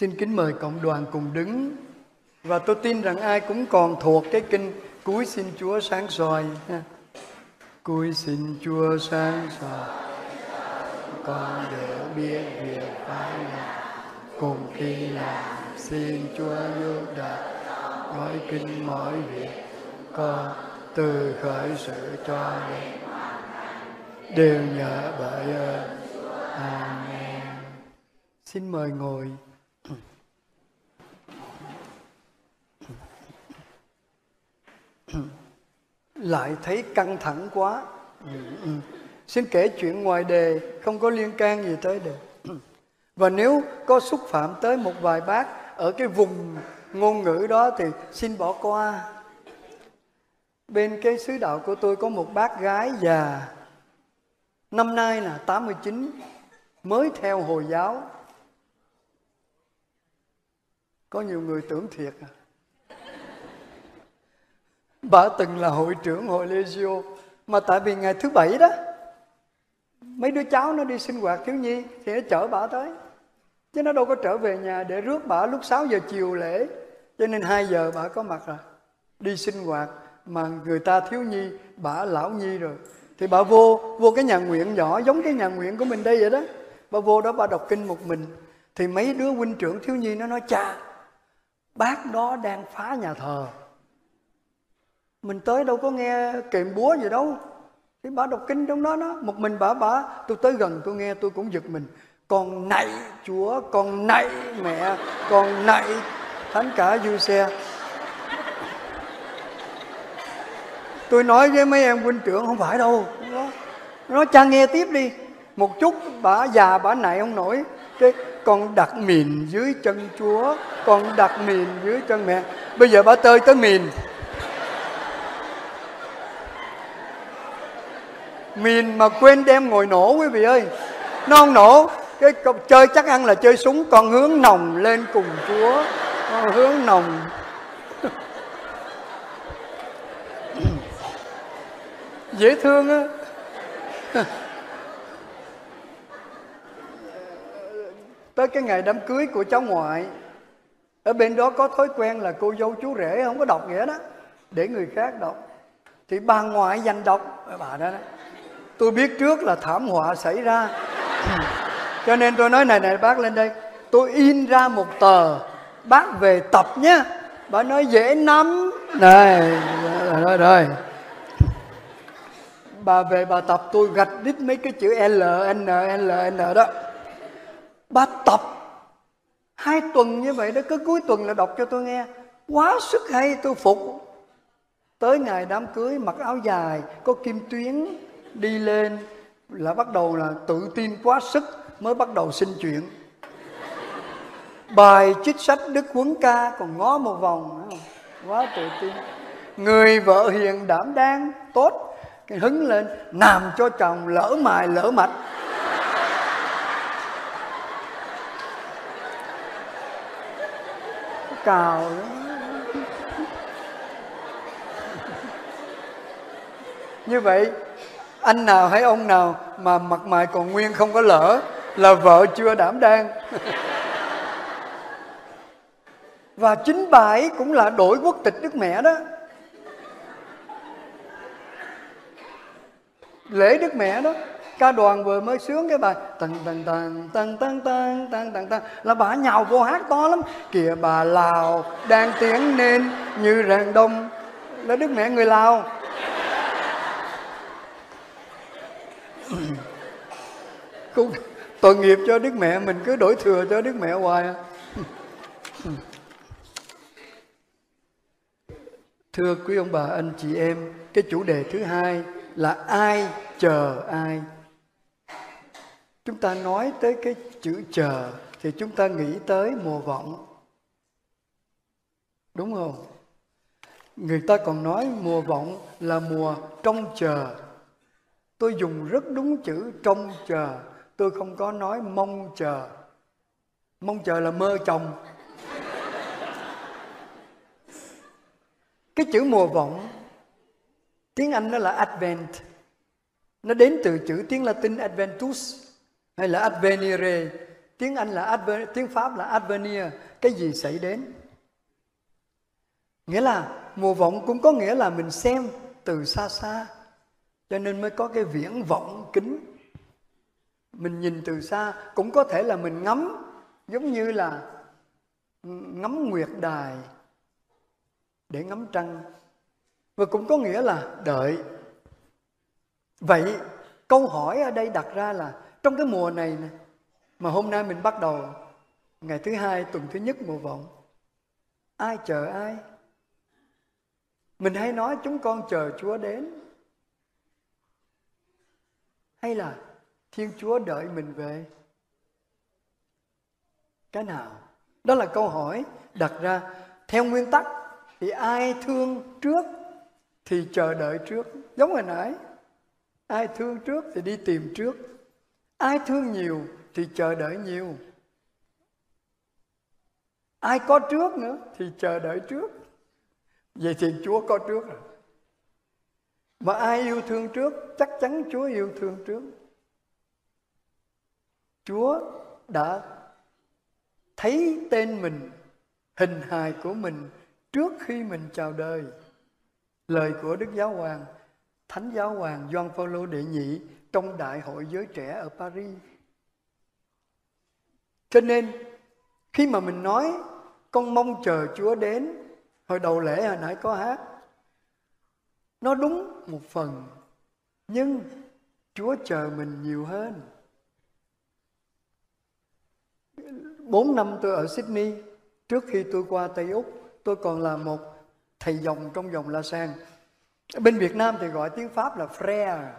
Xin kính mời cộng đoàn cùng đứng. Và tôi tin rằng ai cũng còn thuộc cái kinh Cúi xin Chúa sáng soi. Cúi xin Chúa sáng soi. Con để biết việc phải làm. Cùng khi làm, xin Chúa giúp đỡ. Nói kinh mọi việc. Con từ khởi sự cho đến đều nhờ bởi ơn. Amen. Xin mời ngồi. lại thấy căng thẳng quá. Ừ, ừ. xin kể chuyện ngoài đề không có liên can gì tới đề. Và nếu có xúc phạm tới một vài bác ở cái vùng ngôn ngữ đó thì xin bỏ qua. Bên cái sứ đạo của tôi có một bác gái già năm nay là 89 mới theo Hồi giáo. Có nhiều người tưởng thiệt à. Bà từng là hội trưởng hội Legio, Mà tại vì ngày thứ bảy đó, Mấy đứa cháu nó đi sinh hoạt thiếu nhi Thì nó chở bà tới. Chứ nó đâu có trở về nhà để rước bà lúc 6 giờ chiều lễ. Cho nên 2 giờ bà có mặt rồi, Đi sinh hoạt Mà người ta thiếu nhi, Bà lão nhi rồi. Thì bà vô vô cái nhà nguyện nhỏ, Giống cái nhà nguyện của mình đây vậy đó. Bà vô đó bà đọc kinh một mình. Thì mấy đứa huynh trưởng thiếu nhi nó nói, Cha, Bác đó đang phá nhà thờ mình tới đâu có nghe kèm búa gì đâu. Thì bà đọc kinh trong đó nó một mình bà bà, tôi tới gần tôi nghe, tôi cũng giật mình. Con nạy chúa con nạy mẹ con nạy thánh cả du xe tôi nói với mấy em huynh trưởng, không phải đâu. Nó cha nghe tiếp đi. Một chút, bà già, bà nạy không nổi. Cái, con đặt mìn dưới chân chúa, con đặt mìn dưới chân mẹ. Bây giờ bà tơi tới mìn. Mìn mà quên đem ngồi nổ quý vị ơi. Nó không nổ. Cái chơi chắc ăn là chơi súng. Con hướng nòng lên cùng Chúa. Con hướng nòng. Dễ thương á. Tới cái ngày đám cưới của cháu ngoại, Ở bên đó có thói quen là cô dâu chú rể không có đọc nghĩa đó. Để người khác đọc. Thì bà ngoại dành đọc. Bà đó đó tôi biết trước là thảm họa xảy ra. Cho nên tôi nói, này này, bác lên đây. Tôi in ra một tờ. Bác về tập nhé. Bà nói, dễ lắm. Này, rồi rồi. Bà về bà tập, tôi gạch đít mấy cái chữ L, N L, N đó. Bà tập hai tuần như vậy đó, cứ cuối tuần là đọc cho tôi nghe. Quá sức hay, tôi phục. Tới ngày đám cưới, mặc áo dài, có kim tuyến đi lên là bắt đầu là tự tin quá sức mới bắt đầu xin chuyện. Bài trích sách đức huấn ca còn ngó một vòng quá tự tin. Người vợ hiền đảm đang, tốt, cái hứng lên, làm cho chồng lỡ mài, lỡ mạch. Cào như vậy anh nào hay ông nào mà mặt mày còn nguyên không có lỡ là vợ chưa đảm đang. Và chính bà ấy cũng là đổi quốc tịch đức mẹ đó. Lễ đức mẹ đó, ca đoàn vừa mới sướng cái bài tăng tăng tăng tăng tăng tăng tăng tăng tăng là bà nhào vô hát to lắm. Kìa bà lào đang tiến lên như rạng đông. Là đức mẹ người lào. cũng tội nghiệp cho đức mẹ, mình cứ đổi thừa cho đức mẹ hoài à. thưa quý ông bà, anh chị em, cái chủ đề thứ hai là ai chờ ai? Chúng ta nói tới cái chữ chờ thì chúng ta nghĩ tới mùa vọng. Đúng không? Người ta còn nói mùa vọng là mùa trông chờ tôi dùng rất đúng chữ trông chờ. Tôi không có nói mong chờ. Mong chờ là mơ chồng. Cái chữ mùa vọng tiếng anh nó là advent. Nó đến từ chữ tiếng latin adventus hay là advenire. Tiếng Anh là adver, tiếng Pháp là advenir cái gì xảy đến? Nghĩa là mùa vọng cũng có nghĩa là mình xem từ xa xa cho nên mới có cái viễn vọng kính. Mình nhìn từ xa, cũng có thể là mình ngắm, giống như là ngắm nguyệt đài để ngắm trăng. Và cũng có nghĩa là đợi. Vậy, câu hỏi ở đây đặt ra là trong cái mùa này nè, mà hôm nay mình bắt đầu, ngày thứ hai, tuần thứ nhất mùa vọng, ai chờ ai? Mình hay nói chúng con chờ chúa đến hay là thiên chúa đợi mình về? Cái nào? Đó là câu hỏi đặt ra theo nguyên tắc, thì ai thương trước thì chờ đợi trước. Giống hồi nãy, ai thương trước thì đi tìm trước. Ai thương nhiều thì chờ đợi nhiều. Ai có trước nữa thì chờ đợi trước. Vậy thì chúa có trước rồi mà ai yêu thương trước, chắc chắn chúa yêu thương trước. Chúa đã thấy tên mình, hình hài của mình trước khi mình chào đời. Lời của đức giáo hoàng, thánh giáo hoàng Gioan Phaolô đệ nhị trong đại hội giới trẻ ở Paris. Cho nên, khi mà mình nói, con mong chờ Chúa đến, hồi đầu lễ hồi nãy có hát nó đúng một phần, nhưng Chúa chờ mình nhiều hơn. Bốn năm tôi ở Sydney, trước khi tôi qua Tây Úc, tôi còn là một thầy dòng trong dòng La Sang. Bên Việt Nam thì gọi tiếng Pháp là frère,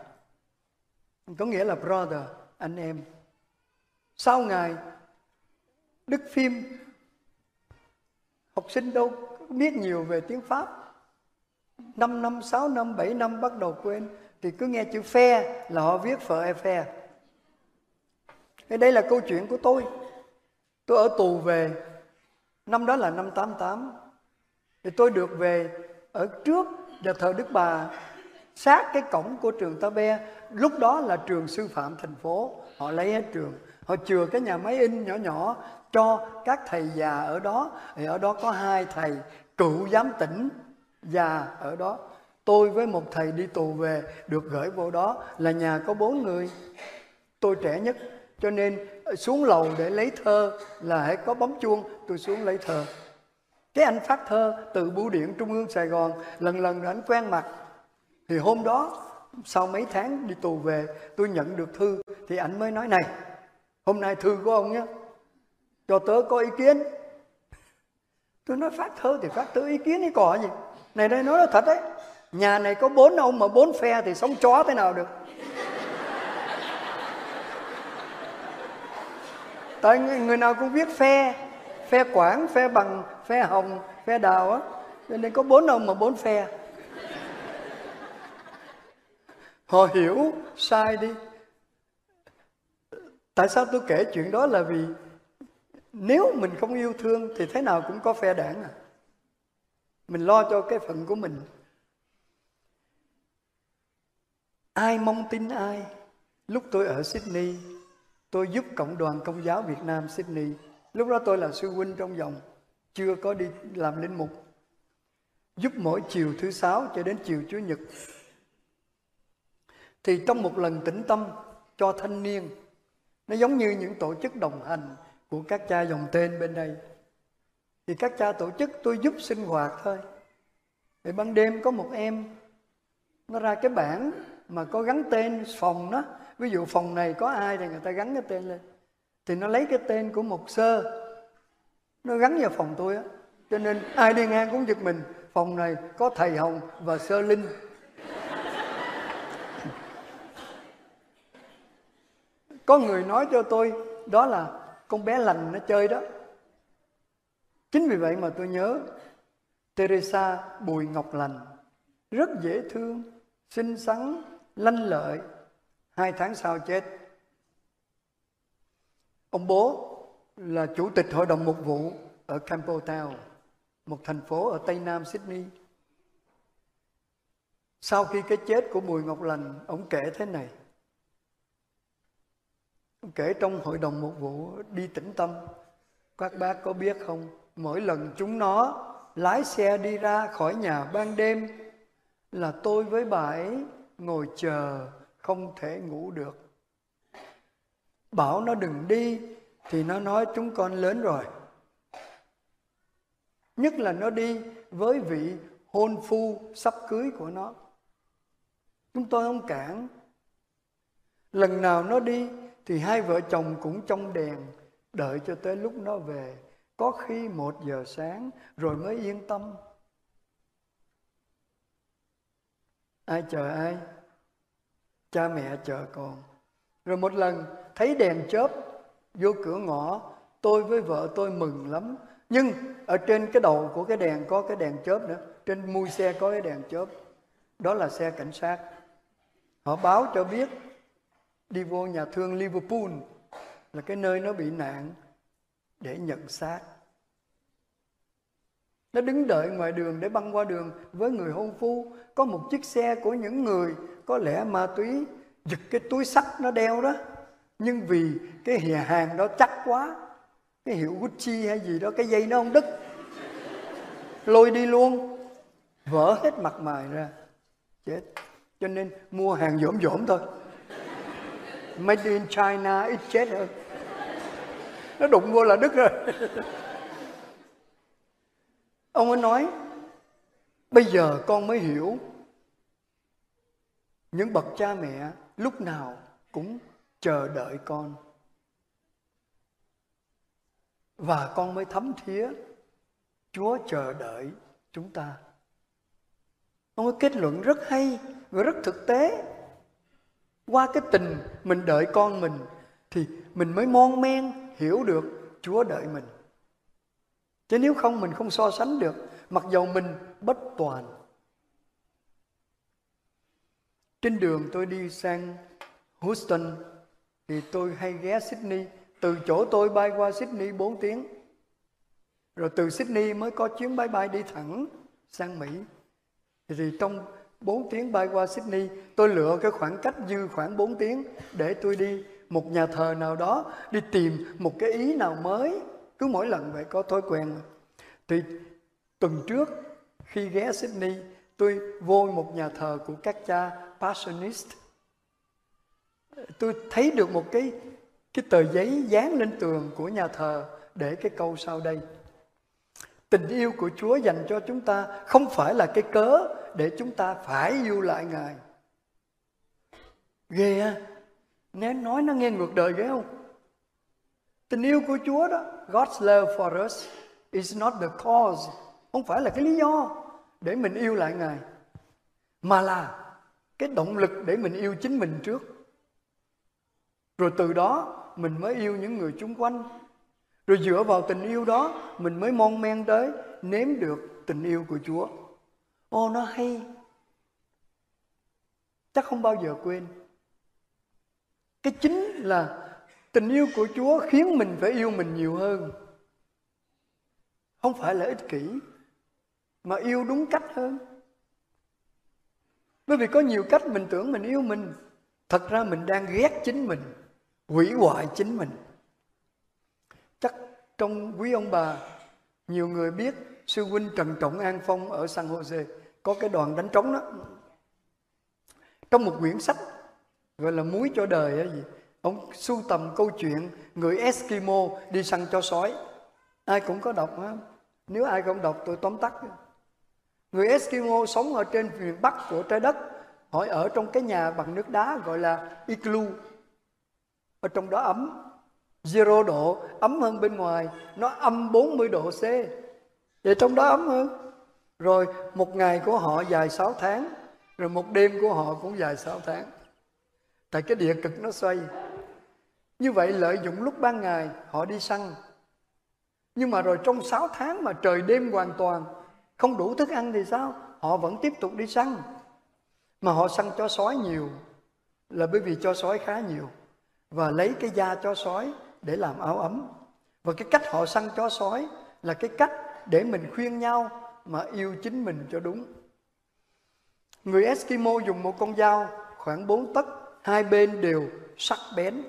có nghĩa là brother, anh em. Sau ngày, Đức phim, học sinh đâu biết nhiều về tiếng Pháp. 5 năm, 6 năm, 7 năm bắt đầu quên thì cứ nghe chữ phe là họ viết phở e phe. Thế đây là câu chuyện của tôi. Tôi ở tù về năm đó là năm 88 thì tôi được về ở trước nhà thờ Đức Bà sát cái cổng của trường Ta Be. Lúc đó là trường sư phạm thành phố họ lấy hết trường. Họ chừa cái nhà máy in nhỏ nhỏ cho các thầy già ở đó. Thì ở đó có hai thầy cựu giám tỉnh già ở đó, tôi với một thầy đi tù về, được gửi vô đó, là nhà có bốn người. Tôi trẻ nhất, cho nên ờ, xuống lầu để lấy thơ là hãy có bấm chuông, tôi xuống lấy thơ. Cái anh phát thơ từ bưu điện trung ương sài gòn, lần lần anh quen mặt. Thì hôm đó, sau mấy tháng đi tù về, tôi nhận được thư, thì anh mới nói này, hôm nay thư của ông nhé, cho tớ có ý kiến. Tôi nói, phát thơ thì phát thơ ý kiến ấy có gì này, đây nói là thật đấy. Nhà này có bốn ông mà bốn phe thì sống chó thế nào được? Tại người nào cũng biết phe phe quảng, phe bằng, phe hồng, phe đào á. Cho nên có bốn ông mà bốn phe. Họ hiểu, sai đi. Tại sao tôi kể chuyện đó là vì nếu mình không yêu thương thì thế nào cũng có phe đảng à? Mình lo cho cái phận của mình. Ai mong tin ai? Lúc tôi ở sydney, tôi giúp cộng đoàn công giáo việt nam sydney. Lúc đó tôi là sư huynh trong dòng chưa có đi làm linh mục. Giúp mỗi chiều thứ sáu cho đến chiều chủ nhật. Thì trong một lần tĩnh tâm cho thanh niên, nó giống như những tổ chức đồng hành của các cha dòng tên bên đây thì các cha tổ chức tôi giúp sinh hoạt thôi. Thì ban đêm có một em, nó ra cái bảng mà có gắn tên phòng đó. Ví dụ phòng này có ai thì người ta gắn cái tên lên. Thì nó lấy cái tên của một sơ. Nó gắn vào phòng tôi á. Cho nên ai đi ngang cũng giật mình. Phòng này có thầy hồng và sơ linh. Có người nói cho tôi, đó là con bé lành nó chơi đó chính vì vậy mà tôi nhớ teresa bùi ngọc lành rất dễ thương xinh xắn lanh lợi hai tháng sau chết ông bố là chủ tịch hội đồng mục vụ ở Campbelltown, một thành phố ở tây nam Sydney. Sau khi cái chết của Bùi Ngọc Lành, ông kể thế này. Ông kể trong hội đồng mục vụ đi tĩnh tâm các bác có biết không mỗi lần chúng nó lái xe đi ra khỏi nhà ban đêm là tôi với bà ấy ngồi chờ không thể ngủ được. Bảo nó đừng đi thì nó nói, chúng con lớn rồi. Nhất là nó đi với vị hôn phu sắp cưới của nó. Chúng tôi không cản. Lần nào nó đi thì hai vợ chồng cũng trong đèn đợi cho tới lúc nó về có khi một giờ sáng rồi mới yên tâm. Ai chờ ai? Cha mẹ chờ con. Rồi một lần thấy đèn chớp vô cửa ngõ, tôi với vợ tôi mừng lắm. Nhưng ở trên cái đầu của cái đèn có cái đèn chớp nữa. Trên mui xe có cái đèn chớp. Đó là xe cảnh sát. Họ báo cho biết đi vô nhà thương Liverpool là cái nơi nó bị nạn để nhận xác. Nó đứng đợi ngoài đường để băng qua đường với người hôn phu. Có một chiếc xe của những người có lẽ ma túy, giật cái túi sắt nó đeo đó. Nhưng vì cái hè hàng đó chắc quá, cái hiệu Gucci hay gì đó, cái dây nó không đứt. Lôi đi luôn, vỡ hết mặt mày ra. Chết. Cho nên mua hàng dỗm dỗm thôi. Made in China, ít chết hơn nó đụng vô là đứt rồi. Ông ấy nói, bây giờ con mới hiểu những bậc cha mẹ lúc nào cũng chờ đợi con. Và con mới thấm thía, chúa chờ đợi chúng ta. Ông ấy kết luận rất hay và rất thực tế. Qua cái tình mình đợi con mình thì mình mới mon men hiểu được chúa đợi mình. Chứ nếu không, mình không so sánh được, mặc dầu mình bất toàn. Trên đường tôi đi sang Houston, thì tôi hay ghé Sydney. Từ chỗ tôi bay qua Sydney 4 tiếng. Rồi từ Sydney mới có chuyến bay bay đi thẳng sang Mỹ. Thì trong 4 tiếng bay qua Sydney, tôi lựa cái khoảng cách dư khoảng 4 tiếng để tôi đi một nhà thờ nào đó đi tìm một cái ý nào mới. Cứ mỗi lần vậy có thói quen. Thì tuần trước, khi ghé Sydney, tôi vô một nhà thờ của các cha Passionist. Tôi thấy được một cái cái tờ giấy dán lên tường của nhà thờ để cái câu sau đây. Tình yêu của Chúa dành cho chúng ta không phải là cái cớ để chúng ta phải yêu lại Ngài. Ghê à nghe nói nó nghe ngược đời ghê không? Tình yêu của Chúa đó, God's love for us is not the cause, không phải là cái lý do để mình yêu lại Ngài, mà là cái động lực để mình yêu chính mình trước. Rồi từ đó mình mới yêu những người chung quanh. Rồi dựa vào tình yêu đó, mình mới mon men tới nếm được tình yêu của Chúa. Ô, nó hay. Chắc không bao giờ quên cái chính là tình yêu của Chúa khiến mình phải yêu mình nhiều hơn. Không phải là ích kỷ, mà yêu đúng cách hơn. Bởi vì có nhiều cách mình tưởng mình yêu mình, thật ra mình đang ghét chính mình, hủy hoại chính mình. Chắc trong quý ông bà, nhiều người biết sư huynh Trần Trọng An Phong ở San Jose có cái đoàn đánh trống đó. Trong một quyển sách gọi là muối cho đời á gì. Ông sưu tầm câu chuyện, người Eskimo đi săn cho sói. Ai cũng có đọc á. Nếu ai không đọc, tôi tóm tắt. Người Eskimo sống ở trên miền Bắc của trái đất. Họ ở trong cái nhà bằng nước đá gọi là igloo ở trong đó ấm. Zero độ, ấm hơn bên ngoài. Nó âm 40 độ C. Vậy trong đó ấm hơn. Rồi một ngày của họ dài 6 tháng. Rồi một đêm của họ cũng dài 6 tháng tại cái địa cực nó xoay. Như vậy lợi dụng lúc ban ngày, họ đi săn. Nhưng mà rồi trong 6 tháng mà trời đêm hoàn toàn, không đủ thức ăn thì sao? Họ vẫn tiếp tục đi săn. Mà họ săn cho sói nhiều, là bởi vì cho sói khá nhiều. Và lấy cái da cho sói để làm áo ấm. Và cái cách họ săn cho sói là cái cách để mình khuyên nhau mà yêu chính mình cho đúng. Người Eskimo dùng một con dao khoảng 4 tấc hai bên đều sắc bén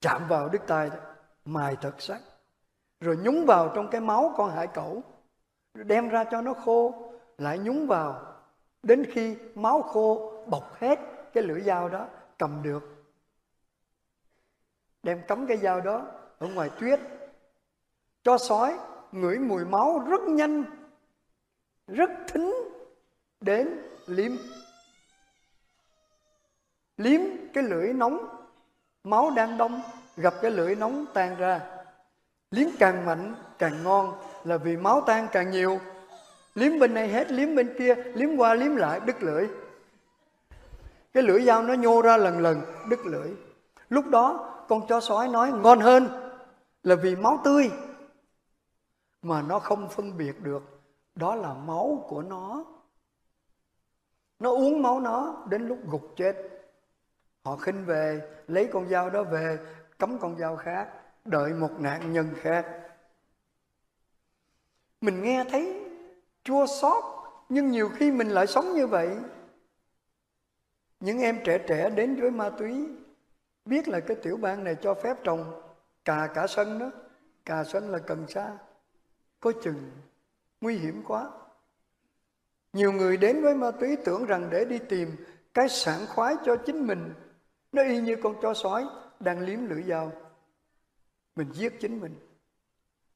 chạm vào đứt tay đó, mài thật sắc rồi nhúng vào trong cái máu con hải cẩu đem ra cho nó khô lại nhúng vào. Đến khi máu khô bọc hết cái lưỡi dao đó cầm được. Đem cắm cái dao đó ở ngoài tuyết. Cho sói ngửi mùi máu rất nhanh rất thính đến liếm liếm cái lưỡi nóng, máu đang đông, gặp cái lưỡi nóng tan ra. Liếm càng mạnh, càng ngon là vì máu tan càng nhiều. Liếm bên này hết, liếm bên kia, liếm qua, liếm lại, đứt lưỡi. Cái lưỡi dao nó nhô ra lần lần, đứt lưỡi. Lúc đó, con chó sói nói, ngon hơn là vì máu tươi mà nó không phân biệt được. Đó là máu của nó. Nó uống máu nó đến lúc gục chết họ khinh về, lấy con dao đó về, cấm con dao khác, đợi một nạn nhân khác. Mình nghe thấy chua xót, nhưng nhiều khi mình lại sống như vậy. Những em trẻ trẻ đến với ma túy, biết là cái tiểu bang này cho phép trồng cà cả sân đó. Cà sân là cần sa, có chừng, nguy hiểm quá. Nhiều người đến với ma túy tưởng rằng để đi tìm cái sảng khoái cho chính mình nó y như con chó sói đang liếm lưỡi dao. Mình giết chính mình.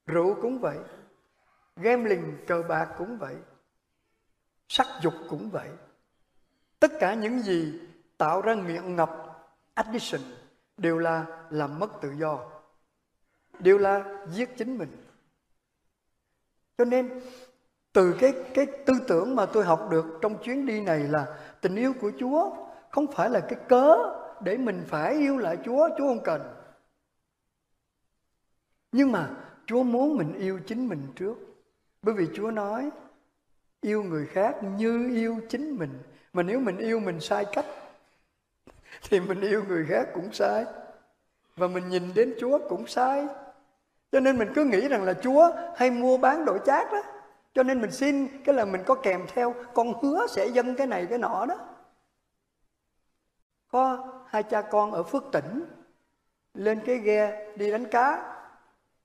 Rượu cũng vậy. Gambling, cờ bạc cũng vậy. Sắc dục cũng vậy. Tất cả những gì tạo ra nghiện ngập, addiction, đều là làm mất tự do. Đều là giết chính mình. Cho nên, từ cái cái tư tưởng mà tôi học được trong chuyến đi này là tình yêu của Chúa không phải là cái cớ để mình phải yêu lại Chúa, Chúa không cần. Nhưng mà Chúa muốn mình yêu chính mình trước. Bởi vì Chúa nói yêu người khác như yêu chính mình. Mà nếu mình yêu mình sai cách thì mình yêu người khác cũng sai. Và mình nhìn đến Chúa cũng sai. Cho nên mình cứ nghĩ rằng là Chúa hay mua bán đổi chác đó. Cho nên mình xin cái là mình có kèm theo con hứa sẽ dâng cái này cái nọ đó. Có hai cha con ở Phước Tỉnh lên cái ghe đi đánh cá.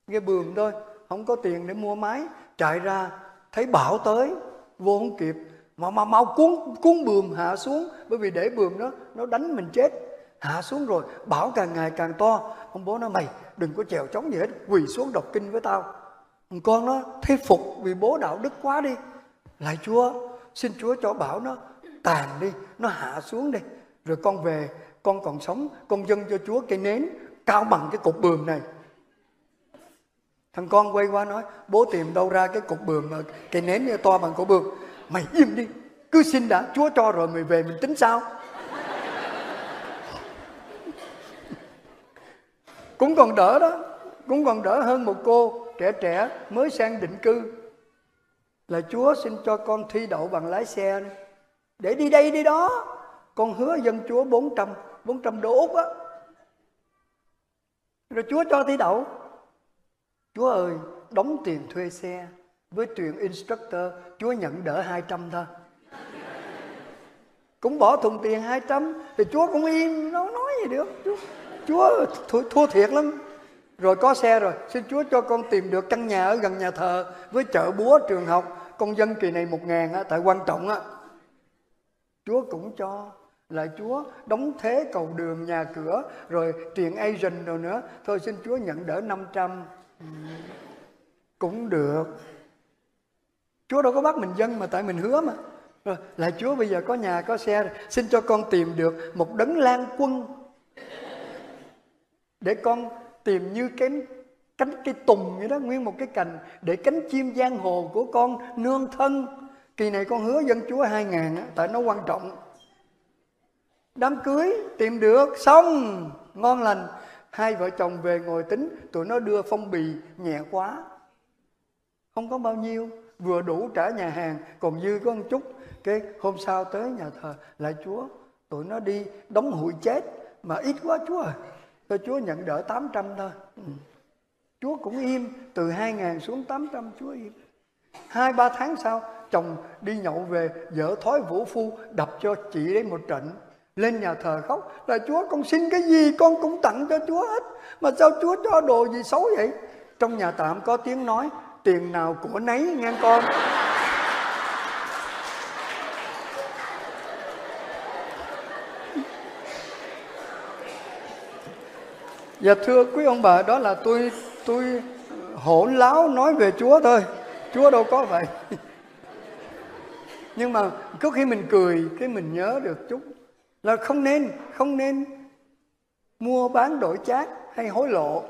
Ghe bường thôi, không có tiền để mua máy. Chạy ra thấy bão tới, vô không kịp. Mà mà mau cuốn cuốn bườm hạ xuống bởi vì để bườm nó nó đánh mình chết hạ xuống rồi bão càng ngày càng to ông bố nói mày đừng có chèo chống gì hết quỳ xuống đọc kinh với tao con nó thuyết phục vì bố đạo đức quá đi lại chúa xin chúa cho bảo nó tàn đi nó hạ xuống đi rồi con về con còn sống, con dâng cho chúa cây nến, cao bằng cái cục bường này. Thằng con quay qua nói, bố tìm đâu ra cái cục bường mà cây nến to bằng cục bường mày im đi, cứ xin đã, chúa cho rồi mày về mình tính sao? Cũng còn đỡ đó, cũng còn đỡ hơn một cô trẻ trẻ mới sang định cư. Là Chúa xin cho con thi đậu bằng lái xe để đi đây đi đó, con hứa dân Chúa 400 400 đô Úc á. Rồi Chúa cho tí đậu. Chúa ơi đóng tiền thuê xe với tuyển instructor Chúa nhận đỡ 200 thôi. Cũng bỏ thùng tiền 200 thì Chúa cũng im nó nói gì được. Chúa, Chúa thua, thua thiệt lắm. Rồi có xe rồi xin Chúa cho con tìm được căn nhà ở gần nhà thờ với chợ búa trường học. Con dân kỳ này một ngàn á tại quan trọng á. Chúa cũng cho. Lạy Chúa đóng thế cầu đường, nhà cửa, rồi truyền agent rồi nữa. Thôi xin Chúa nhận đỡ 500 cũng được. Chúa đâu có bắt mình dân mà, tại mình hứa mà. Rồi lại Chúa bây giờ có nhà, có xe, xin cho con tìm được một đấng lan quân. Để con tìm như cái cánh cây tùng vậy đó, nguyên một cái cành, để cánh chim giang hồ của con nương thân. Kỳ này con hứa dân chúa hai ngàn tại nó quan trọng đám cưới tìm được xong ngon lành hai vợ chồng về ngồi tính tụi nó đưa phong bì nhẹ quá không có bao nhiêu vừa đủ trả nhà hàng còn dư có một chút cái hôm sau tới nhà thờ lại chúa tụi nó đi đóng hụi chết mà ít quá chúa à. ơi Chúa nhận đỡ 800 thôi. Ừ. Chúa cũng im, từ 2 ngàn xuống 800 Chúa im. Hai ba tháng sau, chồng đi nhậu về, vợ thói vũ phu, đập cho chị đấy một trận lên nhà thờ khóc là Chúa, con xin cái gì con cũng tặng cho Chúa hết mà sao Chúa cho đồ gì xấu vậy trong nhà tạm có tiếng nói, tiền nào của nấy, nghe con Dạ thưa quý ông bà, đó là tôi tôi hỗn láo nói về Chúa thôi. Chúa đâu có vậy. Nhưng mà có khi mình cười, cái mình nhớ được chút là không nên không nên mua bán đổi chác hay hối lộ.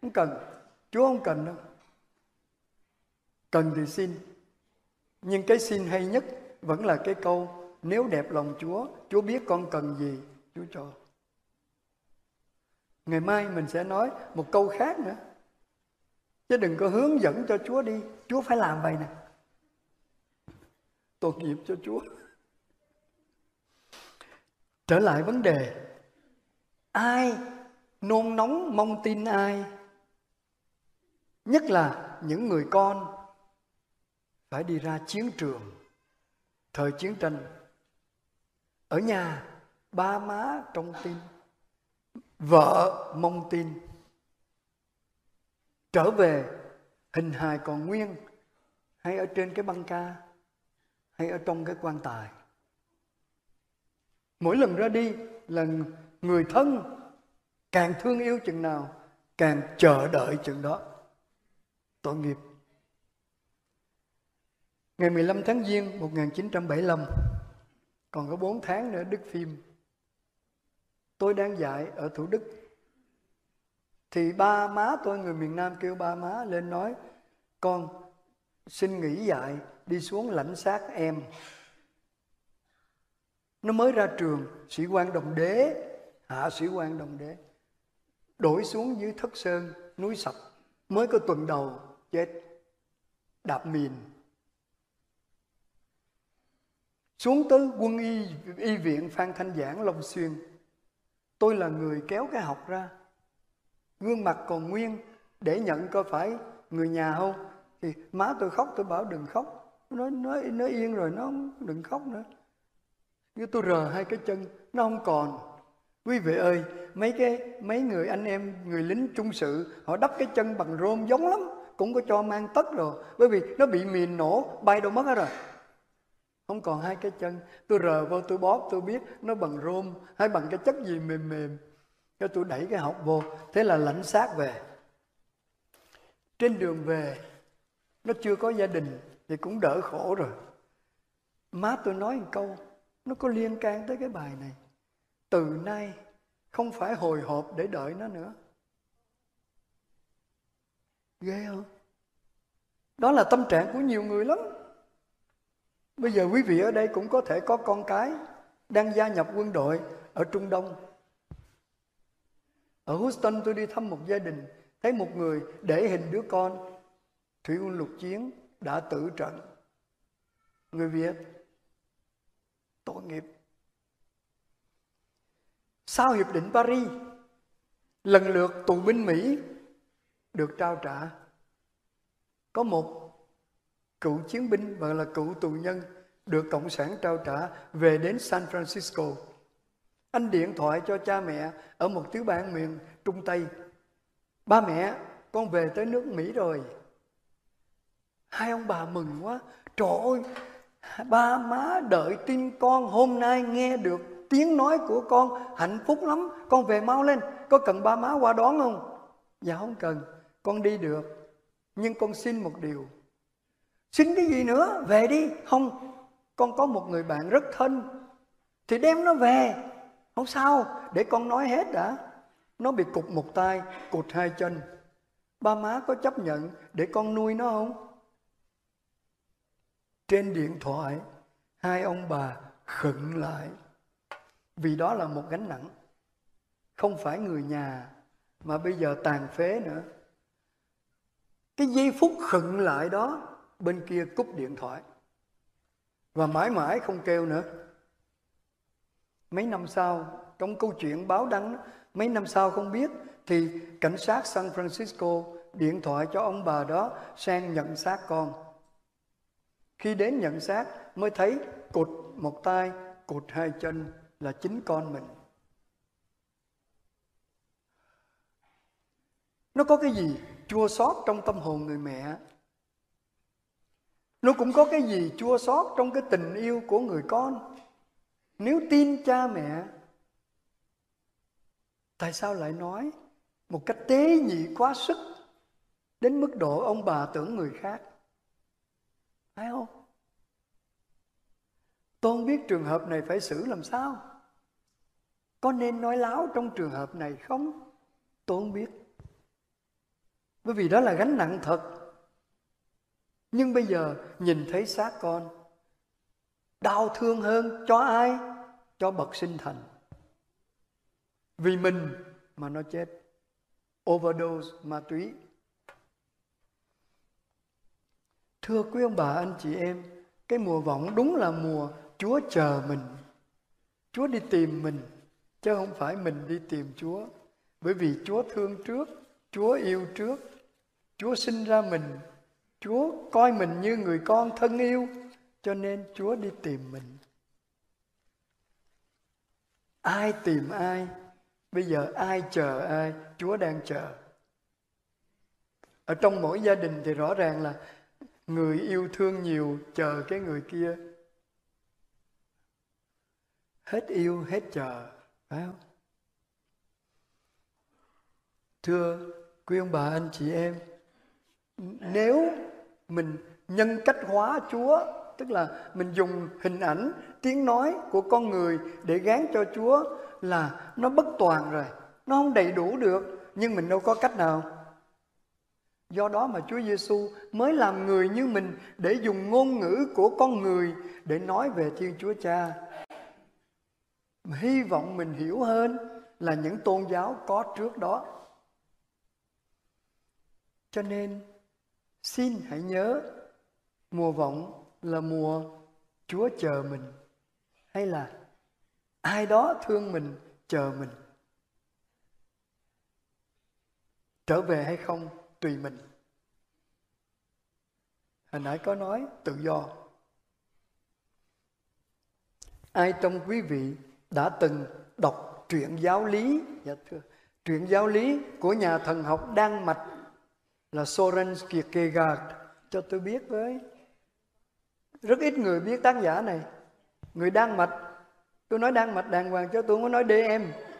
Không cần. Chúa không cần đâu. Cần thì xin. Nhưng cái xin hay nhất vẫn là cái câu nếu đẹp lòng Chúa, Chúa biết con cần gì, Chúa cho. Ngày mai mình sẽ nói một câu khác nữa. Chứ đừng có hướng dẫn cho Chúa đi. Chúa phải làm vậy nè. Tội nghiệp cho Chúa. Trở lại vấn đề. Ai nôn nóng mong tin ai? Nhất là những người con phải đi ra chiến trường, thời chiến tranh. Ở nhà, ba má trong tin, vợ mong tin trở về, hình hài còn nguyên, hay ở trên cái băng ca, hay ở trong cái quan tài mỗi lần ra đi là người thân càng thương yêu chừng nào, càng chờ đợi chừng đó. Tội nghiệp. Ngày 15 tháng Giêng 1975 còn có 4 tháng nữa Đức Phim. Tôi đang dạy ở Thủ Đức. Thì ba má tôi, người miền Nam kêu ba má lên nói, con, xin nghỉ dạy, đi xuống lãnh xác em nó mới ra trường, sĩ quan đồng đế, hạ sĩ quan đồng đế đổi xuống dưới thất sơn, núi sập, mới có tuần đầu chết, đạp mìn. Xuống tới quân y y viện phan thanh giảng, long xuyên. Tôi là người kéo cái học ra. Gương mặt còn nguyên, để nhận coi phải người nhà không? Thì má tôi khóc, tôi bảo đừng khóc. Nó nói, nó yên rồi, nó đừng khóc nữa nếu tôi rờ hai cái chân, nó không còn. Quý vị ơi, mấy cái, mấy người anh em, người lính trung sự, họ đắp cái chân bằng rôm giống lắm, cũng có cho mang tất rồi. Bởi vì nó bị mìn nổ, bay đâu mất hết rồi. Không còn hai cái chân. Tôi rờ vô, tôi bóp, tôi biết nó bằng rôm hay bằng cái chất gì mềm mềm. Cho tôi đẩy cái học vô, thế là lãnh xác về. Trên đường về, nó chưa có gia đình thì cũng đỡ khổ rồi. Má tôi nói một câu nó có liên can tới cái bài này. Từ nay không phải hồi hộp để đợi nó nữa. Ghê không? Đó là tâm trạng của nhiều người lắm. Bây giờ quý vị ở đây cũng có thể có con cái đang gia nhập quân đội ở Trung Đông. Ở Houston tôi đi thăm một gia đình, thấy một người để hình đứa con. Thủy quân lục chiến đã tử trận. Người Việt tội nghiệp. Sau hiệp định Paris, lần lượt tù binh Mỹ được trao trả. Có một cựu chiến binh và là cựu tù nhân được Cộng sản trao trả về đến San Francisco. Anh điện thoại cho cha mẹ ở một tiểu bang miền Trung Tây. Ba mẹ, con về tới nước Mỹ rồi. Hai ông bà mừng quá. Trời ơi, ba má đợi tin con hôm nay nghe được tiếng nói của con hạnh phúc lắm. Con về mau lên, có cần ba má qua đón không? Dạ không cần, con đi được. Nhưng con xin một điều, Xin cái gì nữa? Về đi. Không, con có một người bạn rất thân. Thì đem nó về. Không sao, để con nói hết đã. Nó bị cụt một tay, cụt hai chân. Ba má có chấp nhận để con nuôi nó không? Trên điện thoại, hai ông bà khựng lại. Vì đó là một gánh nặng. Không phải người nhà, mà bây giờ tàn phế nữa. Cái giây phút khựng lại đó bên kia cúp điện thoại và mãi mãi không kêu nữa mấy năm sau trong câu chuyện báo đăng mấy năm sau không biết thì cảnh sát San Francisco điện thoại cho ông bà đó sang nhận xác con khi đến nhận xác, mới thấy cụt một tay, cụt hai chân là chính con mình. Nó có cái gì chua xót trong tâm hồn người mẹ? Nó cũng có cái gì chua xót trong cái tình yêu của người con? Nếu tin cha mẹ, tại sao lại nói một cách tế nhị quá sức đến mức độ ông bà tưởng người khác? Phải không? Tôi không biết trường hợp này phải xử làm sao. Có nên nói láo trong trường hợp này không? Tôi không biết. Bởi vì đó là gánh nặng thật. Nhưng bây giờ nhìn thấy xác con, đau thương hơn cho ai? Cho bậc sinh thành. Vì mình mà nó chết. Overdose ma túy. Thưa quý ông bà, anh chị em, cái mùa vọng đúng là mùa chúa chờ mình. Chúa đi tìm mình, chứ không phải mình đi tìm chúa. Bởi vì chúa thương trước, chúa yêu trước. Chúa sinh ra mình, chúa coi mình như người con thân yêu, cho nên chúa đi tìm mình. Ai tìm ai? Bây giờ ai chờ ai? Chúa đang chờ. Ở trong mỗi gia đình thì rõ ràng là người yêu thương nhiều, chờ cái người kia. Hết yêu, hết chờ, phải không? Thưa quý ông bà, anh chị em, nếu mình nhân cách hóa chúa, tức là mình dùng hình ảnh, tiếng nói của con người để gán cho chúa là nó bất toàn rồi, nó không đầy đủ được, nhưng mình đâu có cách nào do đó mà Chúa Giêsu mới làm người như mình để dùng ngôn ngữ của con người để nói về Thiên Chúa Cha. Hy vọng mình hiểu hơn là những tôn giáo có trước đó. Cho nên, xin hãy nhớ, mùa vọng là mùa Chúa chờ mình, hay là ai đó thương mình, chờ mình. Trở về hay không? Tùy mình. Hồi nãy có nói tự do. Ai trong quý vị đã từng đọc truyện giáo lý? Dạ thưa, truyện giáo lý của nhà thần học Đan Mạch là Soren Kierkegaard cho tôi biết với, rất ít người biết tác giả này. Người Đan Mạch, tôi nói Đan Mạch đàng hoàng cho tôi không có nói DM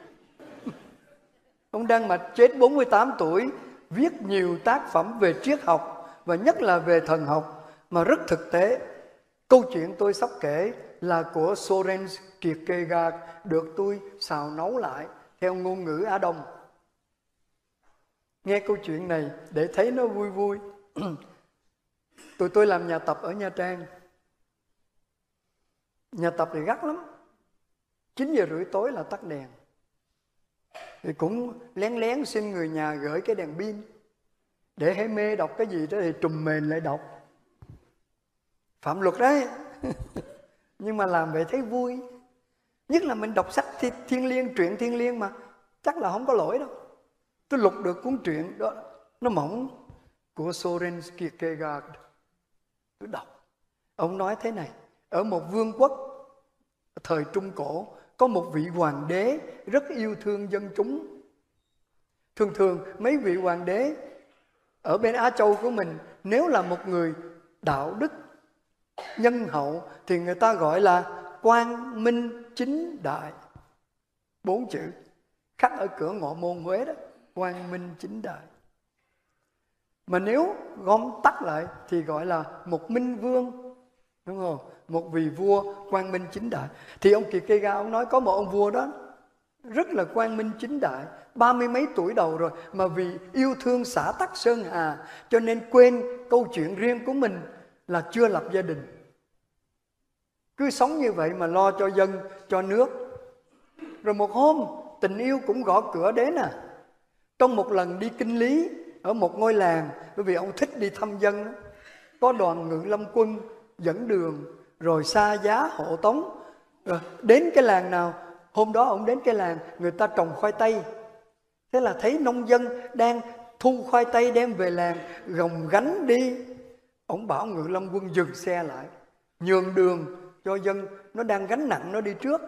ông Đan Mạch chết 48 tuổi viết nhiều tác phẩm về triết học và nhất là về thần học mà rất thực tế, câu chuyện tôi sắp kể là của Soren Kierkegaard được tôi xào nấu lại theo ngôn ngữ Á Đông. Nghe câu chuyện này để thấy nó vui vui. Tụi tôi làm nhà tập ở Nha Trang. Nhà tập thì gắt lắm. 9 giờ rưỡi tối là tắt đèn. Thì cũng lén lén xin người nhà gửi cái đèn pin. Để hãy mê đọc cái gì đó thì trùm mền lại đọc. Phạm luật đấy. nhưng mà làm vậy thấy vui nhất là mình đọc sách thi, thiên liêng, truyện thiên liêng mà chắc là không có lỗi đâu tôi lục được cuốn truyện đó, nó mỏng của Soren Kierkegaard tôi đọc ông nói thế này, ở một vương quốc thời trung cổ có một vị hoàng đế rất yêu thương dân chúng. Thường thường, mấy vị hoàng đế ở bên Á Châu của mình, nếu là một người đạo đức, nhân hậu, thì người ta gọi là quang minh chính đại. Bốn chữ, khắc ở cửa ngọ môn huế đó, quang minh chính đại. Mà nếu gom tắt lại thì gọi là một minh vương, đúng không? Một vị vua quang minh chính đại. Thì ông kiệt cây ga ông nói có một ông vua đó rất là quang minh chính đại, ba mươi mấy tuổi đầu rồi, mà vì yêu thương xã tắc sơn hà, cho nên quên câu chuyện riêng của mình là chưa lập gia đình. Cứ sống như vậy mà lo cho dân, cho nước. Rồi một hôm, tình yêu cũng gõ cửa đến à. Trong một lần đi kinh lý ở một ngôi làng, bởi vì ông thích đi thăm dân, có đoàn ngự lâm quân dẫn đường rồi xa giá hộ tống. Rồi, đến cái làng nào, hôm đó ông đến cái làng, người ta trồng khoai tây. Thế là thấy nông dân đang thu khoai tây đem về làng, gồng gánh đi. Ông bảo ngự lâm quân dừng xe lại, nhường đường cho dân, nó đang gánh nặng, nó đi trước.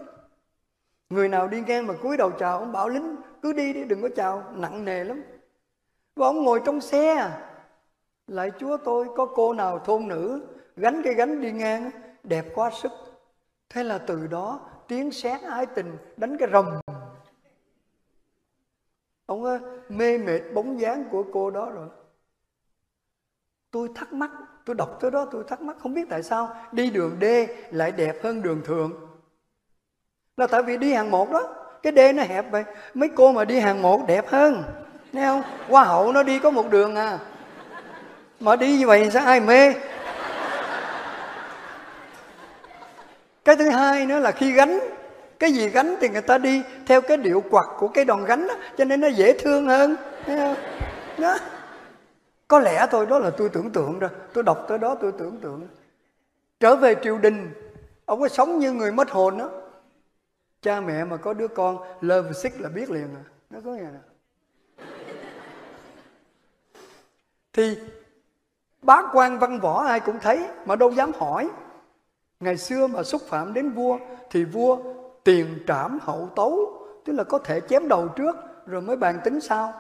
Người nào đi ngang mà cúi đầu chào, ông bảo lính, cứ đi đi, đừng có chào, nặng nề lắm. Và ông ngồi trong xe, lại chúa tôi, có cô nào thôn nữ gánh cái gánh đi ngang đẹp quá sức. Thế là từ đó tiếng sét ái tình đánh cái rồng. Ông ơi, mê mệt bóng dáng của cô đó rồi. Tôi thắc mắc tôi đọc tới đó tôi thắc mắc không biết tại sao đi đường D lại đẹp hơn đường thường là tại vì đi hàng một đó cái D nó hẹp vậy mấy cô mà đi hàng một đẹp hơn. Nghe không? Hoa hậu nó đi có một đường à. Mà đi như vậy sao? Ai mê? Cái thứ hai nữa là khi gánh cái gì gánh thì người ta đi theo cái điệu quạt của cái đòn gánh đó, cho nên nó dễ thương hơn thấy không? đó. Có lẽ thôi đó là tôi tưởng tượng rồi. Tôi đọc tới đó tôi tưởng tượng. Trở về triều đình ông có sống như người mất hồn đó. Cha mẹ mà có đứa con love sick là biết liền à nó có nghe nè. Thì bá quan văn võ ai cũng thấy mà đâu dám hỏi ngày xưa mà xúc phạm đến vua thì vua tiền trảm hậu tấu, tức là có thể chém đầu trước rồi mới bàn tính sau.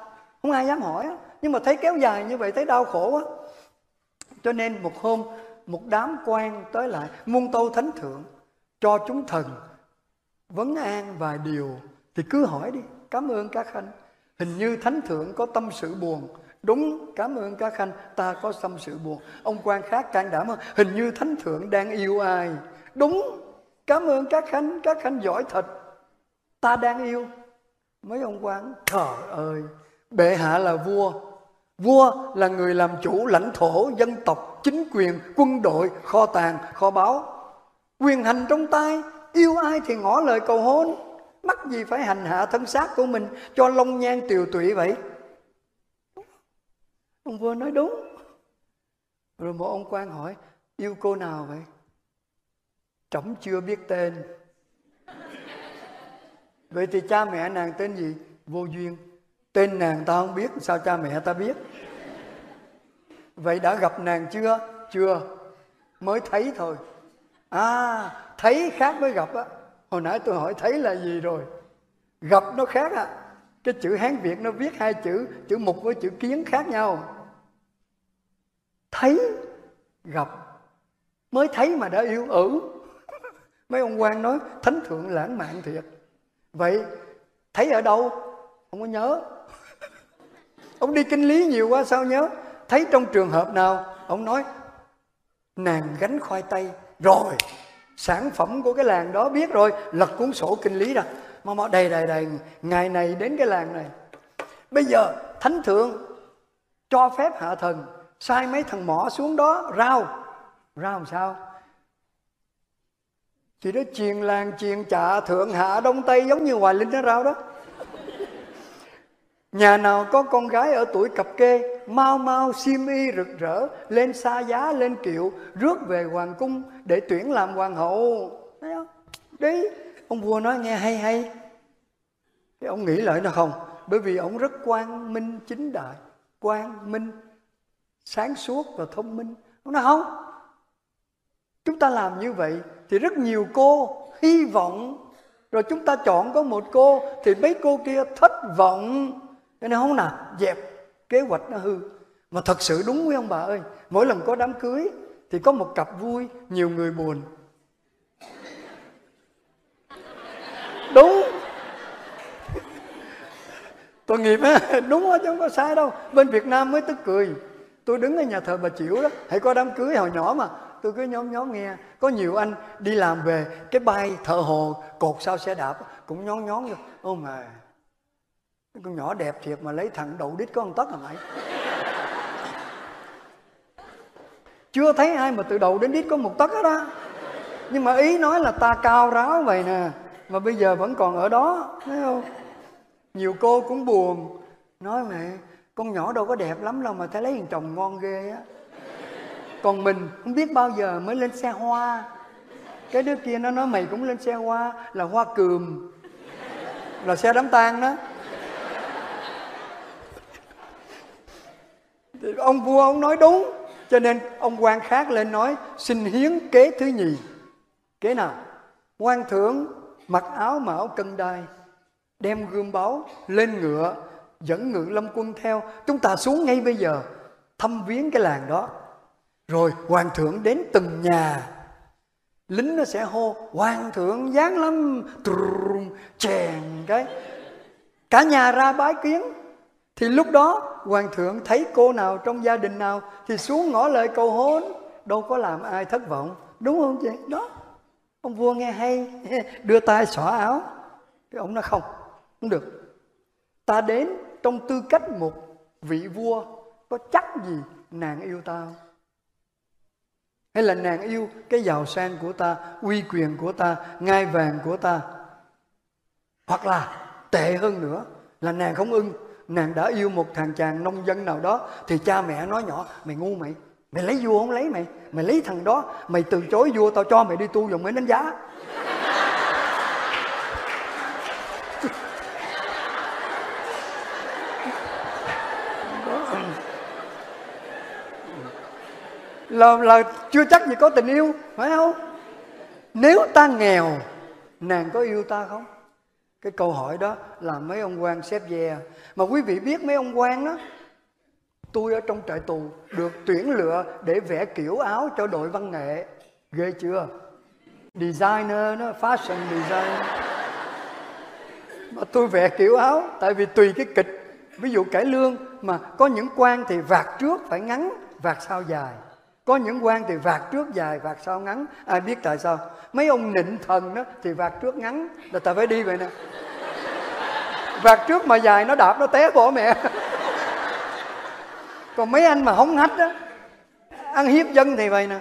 Không ai dám hỏi nhưng mà thấy kéo dài như vậy thấy đau khổ quá cho nên một hôm, một đám quan tới lại, muôn tâu thánh thượng, cho chúng thần vấn an vài điều thì cứ hỏi đi, cảm ơn các khanh. Hình như thánh thượng có tâm sự buồn đúng, cảm ơn các khanh ta có tâm sự buồn ông quan khác can đảm hơn. Hình như thánh thượng đang yêu ai? Đúng, cảm ơn các khanh các khanh giỏi thật. Ta đang yêu. Mấy ông quan trời ơi. Bệ hạ là vua. Vua là người làm chủ lãnh thổ, dân tộc, chính quyền, quân đội, kho tàng, kho báu. Quyền hành trong tay. Yêu ai thì ngỏ lời cầu hôn. Mắc gì phải hành hạ thân xác của mình cho long nhan tiều tụy vậy? Ông vua nói đúng. Rồi một ông quan hỏi, yêu cô nào vậy? Trẫm chưa biết tên. Vậy thì cha mẹ nàng tên gì? Vô duyên. Tên nàng ta không biết, sao cha mẹ ta biết? Vậy đã gặp nàng chưa? Chưa. Mới thấy thôi. À thấy khác với gặp á. Hồi nãy tôi hỏi thấy là gì rồi? Gặp nó khác à. Cái chữ hán việt nó viết hai chữ chữ mục với chữ kiến khác nhau thấy gặp, mới thấy mà đã yêu ử. Mấy ông quan nói, thánh thượng lãng mạn thiệt. Vậy, thấy ở đâu? Không có nhớ. Ông đi kinh lý nhiều quá, sao nhớ? Thấy trong trường hợp nào, ông nói, nàng gánh khoai tây. Rồi, sản phẩm của cái làng đó biết rồi, lật cuốn sổ kinh lý ra. Mà mà đầy đầy đầy, ngày này đến cái làng này. Bây giờ, thánh thượng cho phép hạ thần sai mấy thằng mỏ xuống đó rao rao làm sao thì nó chiền làng chiền chạ thượng hạ đông tây giống như hoài linh nó rao đó Nhà nào có con gái ở tuổi cập kê, mau mau xiêm y rực rỡ, lên xa giá, lên kiệu, rước về hoàng cung để tuyển làm hoàng hậu. Thấy không? Đấy, ông vua nói nghe hay hay. Thì ông nghĩ lại nó không, bởi vì ông rất quang minh chính đại, quang minh, sáng suốt và thông minh. Ông nói không, chúng ta làm như vậy thì rất nhiều cô hy vọng rồi chúng ta chọn có một cô thì mấy cô kia thất vọng. Cho nên không nào dẹp kế hoạch nó hư. Mà thật sự đúng với ông bà ơi mỗi lần có đám cưới thì có một cặp vui nhiều người buồn. Đúng. Tội nghiệp á đúng á chứ không có sai đâu. Bên việt nam mới tức cười tôi đứng ở nhà thờ bà chịu đó, hãy có đám cưới hồi nhỏ mà. Tôi cứ nhóm nhóm nghe. Có nhiều anh đi làm về, cái bay thợ hồ, cột sau xe đạp, cũng nhón nhón vô. Ô mà con nhỏ đẹp thiệt mà lấy thằng đậu đít có một tấc hả mày? Chưa thấy ai mà từ đầu đến đít có một tấc hết đó nhưng mà ý nói là ta cao ráo vậy nè, mà bây giờ vẫn còn ở đó, thấy không? Nhiều cô cũng buồn. Nói mẹ con nhỏ đâu có đẹp lắm đâu mà thấy lấy thằng chồng ngon ghê á. Còn mình không biết bao giờ mới lên xe hoa. Cái đứa kia nó nói mày cũng lên xe hoa là hoa cườm. Là xe đám tang đó. Thì ông vua ông nói đúng cho nên ông quan khác lên nói xin hiến kế thứ nhì. Kế nào? Quan thưởng, mặc áo mão cân đai đem gươm báu lên ngựa dẫn ngự lâm quân theo. Chúng ta xuống ngay bây giờ thăm viếng cái làng đó. Rồi hoàng thượng đến từng nhà. Lính nó sẽ hô hoàng thượng giáng lâm. Trùm, chèn cái. Cả nhà ra bái kiến. Thì lúc đó hoàng thượng thấy cô nào trong gia đình nào thì xuống ngỏ lời cầu hôn. Đâu có làm ai thất vọng đúng không chị? Đó ông vua nghe hay đưa tay xỏ áo. Cái ông nói không không được. Ta đến trong tư cách một vị vua, có chắc gì nàng yêu ta hay là nàng yêu cái giàu sang của ta, uy quyền của ta, ngai vàng của ta? Hoặc là tệ hơn nữa, là nàng không ưng, nàng đã yêu một thằng chàng nông dân nào đó, thì cha mẹ nói nhỏ, mày ngu mày mày lấy vua không lấy mày? Mày lấy thằng đó, mày từ chối vua tao cho mày đi tu rồi mới đánh giá. Là, là chưa chắc gì có tình yêu phải không? Nếu ta nghèo nàng có yêu ta không? Cái câu hỏi đó là mấy ông quan xếp dè mà quý vị biết mấy ông quan đó tôi ở trong trại tù được tuyển lựa để vẽ kiểu áo cho đội văn nghệ. Ghê chưa? Designer nó fashion design mà tôi vẽ kiểu áo tại vì tùy cái kịch. Ví dụ cải lương mà có những quan thì vạt trước phải ngắn vạt sau dài có những quan thì vạt trước dài, vạt sau ngắn. Ai biết tại sao? Mấy ông nịnh thần đó thì vạt trước ngắn. Là ta phải đi vậy nè. Vạt trước mà dài, nó đạp, nó té bỏ mẹ. Còn mấy anh mà hống hách đó, ăn hiếp dân thì vậy nè.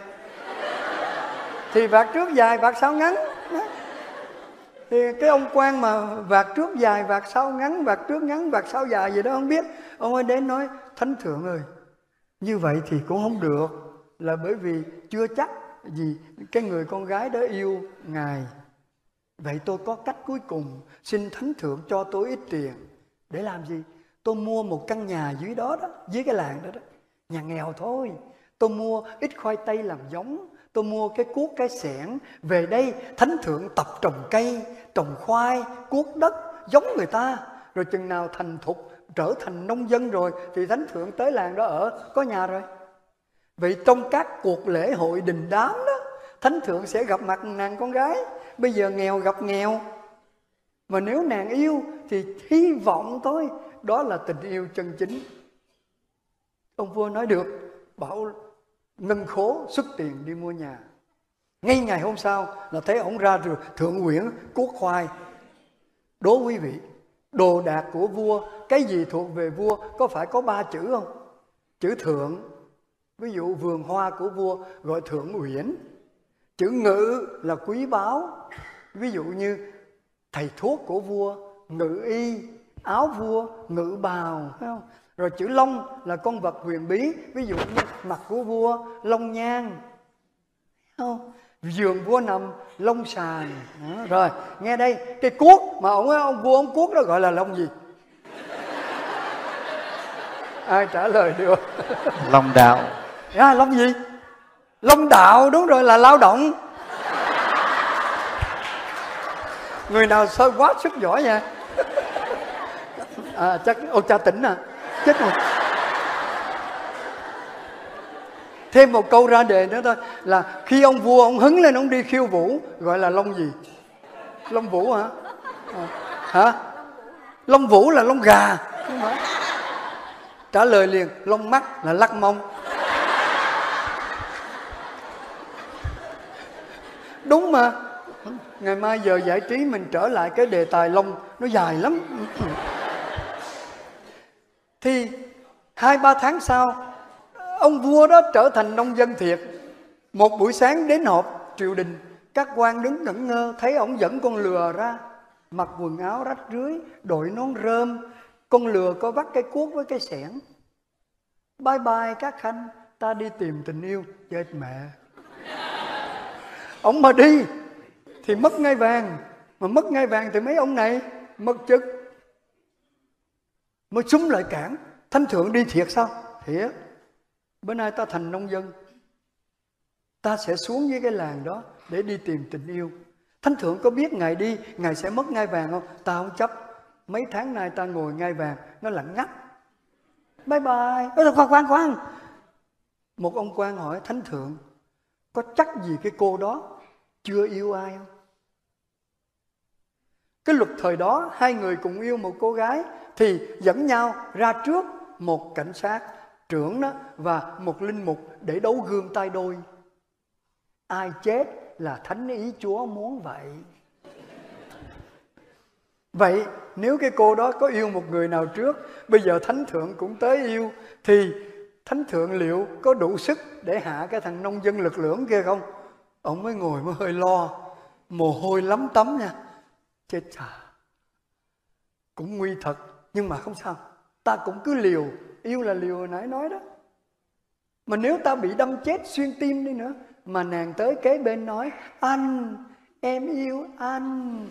Thì vạt trước dài, vạt sau ngắn. Thì cái ông quan mà vạt trước dài, vạt sau ngắn, vạt trước ngắn, vạt sau dài gì đó không biết. Ông ấy đến nói, thánh thượng ơi, như vậy thì cũng không được là bởi vì chưa chắc gì cái người con gái đó yêu ngài. Vậy tôi có cách cuối cùng xin thánh thượng cho tôi ít tiền. Để làm gì? Tôi mua một căn nhà dưới đó đó, dưới cái làng đó đó. Nhà nghèo thôi. Tôi mua ít khoai tây làm giống. Tôi mua cái cuốc, cái xẻng về đây thánh thượng tập trồng cây, trồng khoai, cuốc đất giống người ta. Rồi chừng nào thành thục, trở thành nông dân rồi, thì thánh thượng tới làng đó ở, có nhà rồi vậy trong các cuộc lễ hội đình đám đó, thánh thượng sẽ gặp mặt nàng con gái. Bây giờ nghèo gặp nghèo. Mà nếu nàng yêu thì hy vọng thôi. Đó là tình yêu chân chính. Ông vua nói được, bảo ngân khố xuất tiền đi mua nhà. Ngay ngày hôm sau là thấy ông ra rồi thượng quyển cuốc khoai. Đố quý vị, đồ đạc của vua, cái gì thuộc về vua, có phải có ba chữ không? Chữ thượng ví dụ vườn hoa của vua gọi thượng uyển chữ ngự là quý báu. Ví dụ như thầy thuốc của vua, ngự y, áo vua, ngự bào Thấy không? Rồi chữ long là con vật huyền bí. Ví dụ như mặt của vua, long nhang. Không? Giường vua nằm lông sàn. Đó. rồi, nghe đây, cái cuốc mà ông ông vua ông cuốc đó gọi là lông gì? Ai trả lời được? Long đạo à, lông gì? Lông đạo đúng rồi là lao động. Người nào sơ quá sức giỏi nha à, chắc ông cha tỉnh à. Chết rồi. Thêm một câu ra đề nữa thôi là khi ông vua ông hứng lên ông đi khiêu vũ gọi là lông gì? Lông vũ hả? À, hả? Lông vũ là lông gà không phải. Trả lời liền lông mắt là lắc mông. Đúng mà. Ngày mai giờ giải trí mình trở lại cái đề tài lông, nó dài lắm. Thì hai, ba tháng sau, ông vua đó trở thành nông dân thiệt. Một buổi sáng đến họp triều đình, các quan đứng ngẩn ngơ thấy ông dẫn con lừa ra. Mặc quần áo rách rưới, đội nón rơm, con lừa có vắt cái cuốc với cái xẻng bye bye các khanh, ta đi tìm tình yêu, chết mẹ ông mà đi thì mất ngai vàng. Mà mất ngai vàng thì mấy ông này mất chức. Mới súng lại cản. Thánh thượng đi thiệt sao? Thiệt. Bữa nay ta thành nông dân. Ta sẽ xuống với cái làng đó để đi tìm tình yêu. Thánh thượng có biết ngài đi ngài sẽ mất ngai vàng không? Ta không chấp. Mấy tháng nay ta ngồi ngai vàng nó lặng ngắt. Bye bye. Ê, khoan khoan khoan. Một ông quan hỏi thánh thượng có chắc gì cái cô đó chưa yêu ai không? Cái luật thời đó, hai người cùng yêu một cô gái thì dẫn nhau ra trước một cảnh sát trưởng đó và một linh mục để đấu gương tay đôi. Ai chết là thánh ý chúa muốn vậy. Vậy nếu cái cô đó có yêu một người nào trước, bây giờ thánh thượng cũng tới yêu, thì thánh thượng liệu có đủ sức để hạ cái thằng nông dân lực lưỡng kia không? Ông mới ngồi mới hơi lo. Mồ hôi lắm tắm nha. Chết chà. Cũng nguy thật, nhưng mà không sao. Ta cũng cứ liều. Yêu là liều hồi nãy nói đó. Mà nếu ta bị đâm chết xuyên tim đi nữa, mà nàng tới kế bên nói, anh, em yêu anh.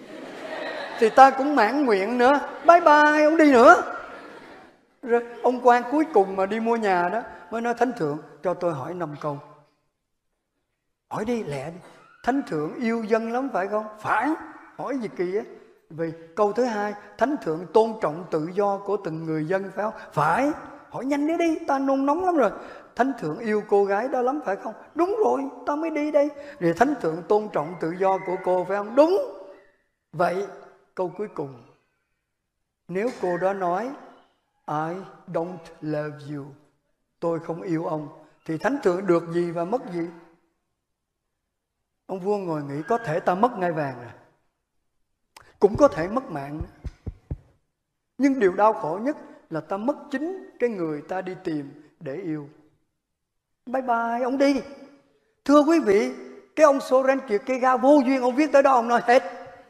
Thì ta cũng mãn nguyện nữa. Bye bye ông đi nữa. Rồi ông quan cuối cùng mà đi mua nhà đó, mới nói, thánh thượng, cho tôi hỏi năm câu hỏi đi, lẹ đi. Thánh thượng yêu dân lắm, phải không? Phải. Hỏi gì kỳ á? Vì câu thứ hai, thánh thượng tôn trọng tự do của từng người dân, phải không? Phải. Hỏi nhanh đi đi, ta nôn nóng lắm rồi. Thánh thượng yêu cô gái đó lắm, phải không? Đúng rồi, ta mới đi đây. Rồi thánh thượng tôn trọng tự do của cô, phải không? Đúng. Vậy, câu cuối cùng. Nếu cô đó nói, I don't love you. Tôi không yêu ông. Thì thánh thượng được gì và mất gì? Ông vua ngồi nghĩ có thể ta mất ngai vàng à? Cũng có thể mất mạng nhưng điều đau khổ nhất là ta mất chính cái người ta đi tìm để yêu. Bye bye, ông đi. Thưa quý vị, cái ông Soren ga vô duyên, ông viết tới đó, ông nói hết.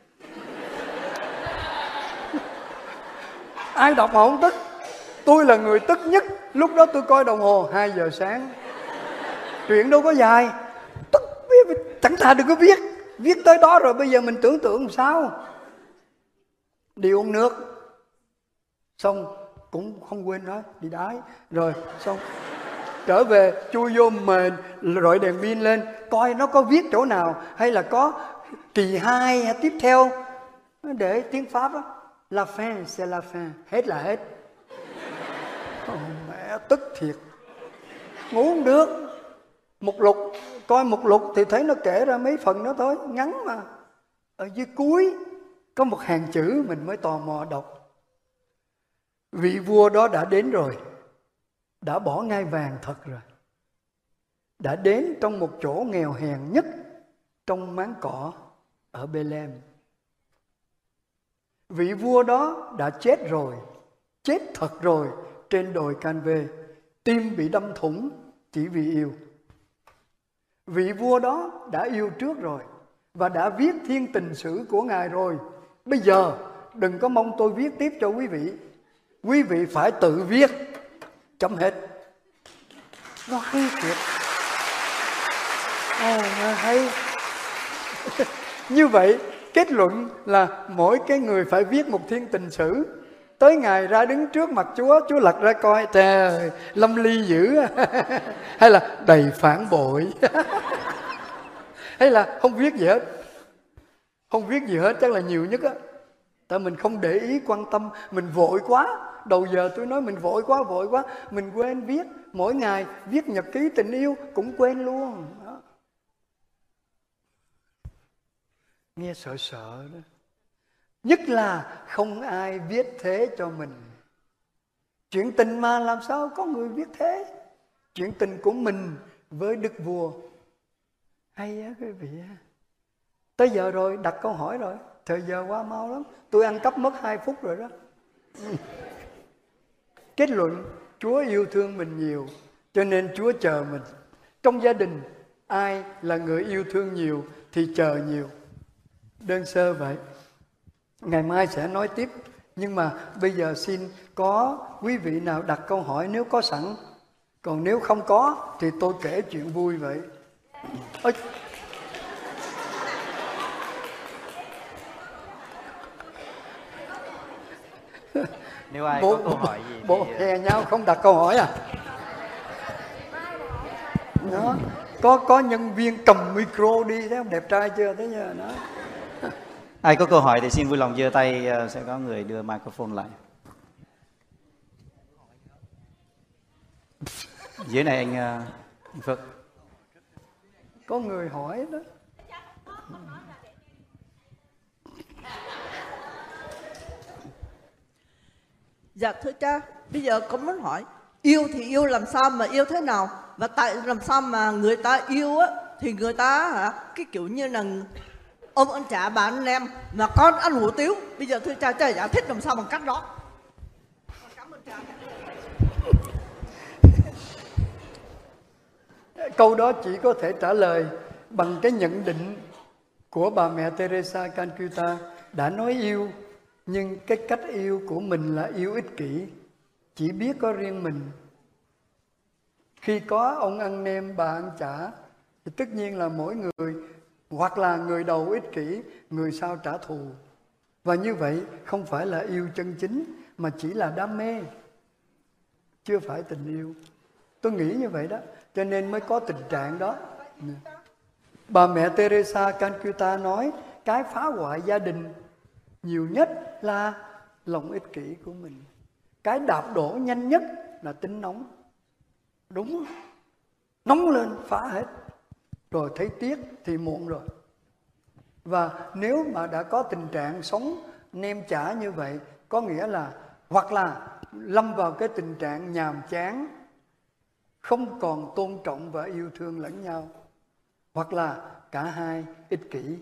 Ai đọc mà không tức? Tôi là người tức nhất. Lúc đó tôi coi đồng hồ 2 giờ sáng. Chuyện đâu có dài chẳng thà đừng có viết. Viết tới đó rồi bây giờ mình tưởng tượng làm sao? Đi uống nước. Xong cũng không quên nói đi đái. Rồi xong. Trở về chui vô mền rọi đèn pin lên. Coi nó có viết chỗ nào hay là có kỳ hai tiếp theo. Để tiếng pháp đó la fin c'est la fin. Hết là hết. Oh, mẹ tức thiệt. Ngủ không được. Một lục coi một lục thì thấy nó kể ra mấy phần đó thôi. Ngắn mà. Ở dưới cuối có một hàng chữ mình mới tò mò đọc. Vị vua đó đã đến rồi. Đã bỏ ngai vàng thật rồi. Đã đến trong một chỗ nghèo hèn nhất trong máng cỏ ở Bethlehem. Vị vua đó đã chết rồi, chết thật rồi trên đồi Canve, tim bị đâm thủng chỉ vì yêu. Vị vua đó đã yêu trước rồi và đã viết thiên tình sử của Ngài rồi. Bây giờ đừng có mong tôi viết tiếp cho quý vị. Quý vị phải tự viết. Chấm hết. Nó hay thiệt. Ờ, Ồ, oh, hay. Như vậy, kết luận là mỗi cái người phải viết một thiên tình sử. Tới ngày ra đứng trước mặt Chúa, Chúa lật ra coi, trời lâm ly dữ à. hay là đầy phản bội. hay là không viết gì hết. Không viết gì hết chắc là nhiều nhất á. Tại mình không để ý quan tâm mình vội quá. Đầu giờ tôi nói mình vội quá vội quá. Mình quên viết mỗi ngày viết nhật ký tình yêu cũng quên luôn. Đó. nghe sợ sợ đó nhất là không ai viết thế cho mình. Chuyện tình mà làm sao có người viết thế? Chuyện tình của mình với đức vua. Hay á, quý vị tới giờ rồi, đặt câu hỏi rồi. Thời giờ qua mau lắm. Tôi ăn cắp mất 2 phút rồi đó. Kết luận, chúa yêu thương mình nhiều, cho nên chúa chờ mình. Trong gia đình, ai là người yêu thương nhiều thì chờ nhiều. Đơn sơ vậy ngày mai sẽ nói tiếp. Nhưng mà bây giờ xin có quý vị nào đặt câu hỏi nếu có sẵn. Còn nếu không có thì tôi kể chuyện vui vậy. Ôi, nếu ai bộ, có câu hỏi gì bộ thì... hè nhau không đặt câu hỏi à? Đó. Có có nhân viên cầm micro đi thấy không? Đẹp trai chưa? Thấy chưa? Đó ai có câu hỏi thì xin vui lòng giơ tay ờ, sẽ có người đưa microphone lại. Dưới này anh, ờ, anh Phước. Có người hỏi đó. Dạ thưa cha, bây giờ con muốn hỏi Yêu thì yêu làm sao mà yêu thế nào? Và tại làm sao mà người ta yêu á Thì người ta hả Cái kiểu như là Ông ăn trả bà anh em Mà con ăn hủ tiếu. Bây giờ thưa cha cha giải thích làm sao bằng cách đó. Câu đó chỉ có thể trả lời bằng cái nhận định của bà mẹ Teresa Calcutta đã nói yêu, nhưng cái cách yêu của mình là yêu ích kỷ. Chỉ biết có riêng mình. Khi có ông ăn nem, bà ăn chả, thì tất nhiên là mỗi người hoặc là người đầu ích kỷ, người sau trả thù. Và như vậy, không phải là yêu chân chính, mà chỉ là đam mê. Chưa phải tình yêu. Tôi nghĩ như vậy đó. Cho nên mới có tình trạng đó. Bà mẹ Teresa Calcutta nói, cái phá hoại gia đình nhiều nhất là lòng ích kỷ của mình. Cái đạp đổ nhanh nhất là tính nóng. Đúng. Nóng lên, phá hết rồi thấy tiếc thì muộn rồi. Và nếu mà đã có tình trạng sống nem chả như vậy, có nghĩa là, hoặc là lâm vào cái tình trạng nhàm chán, không còn tôn trọng và yêu thương lẫn nhau, hoặc là cả hai ích kỷ,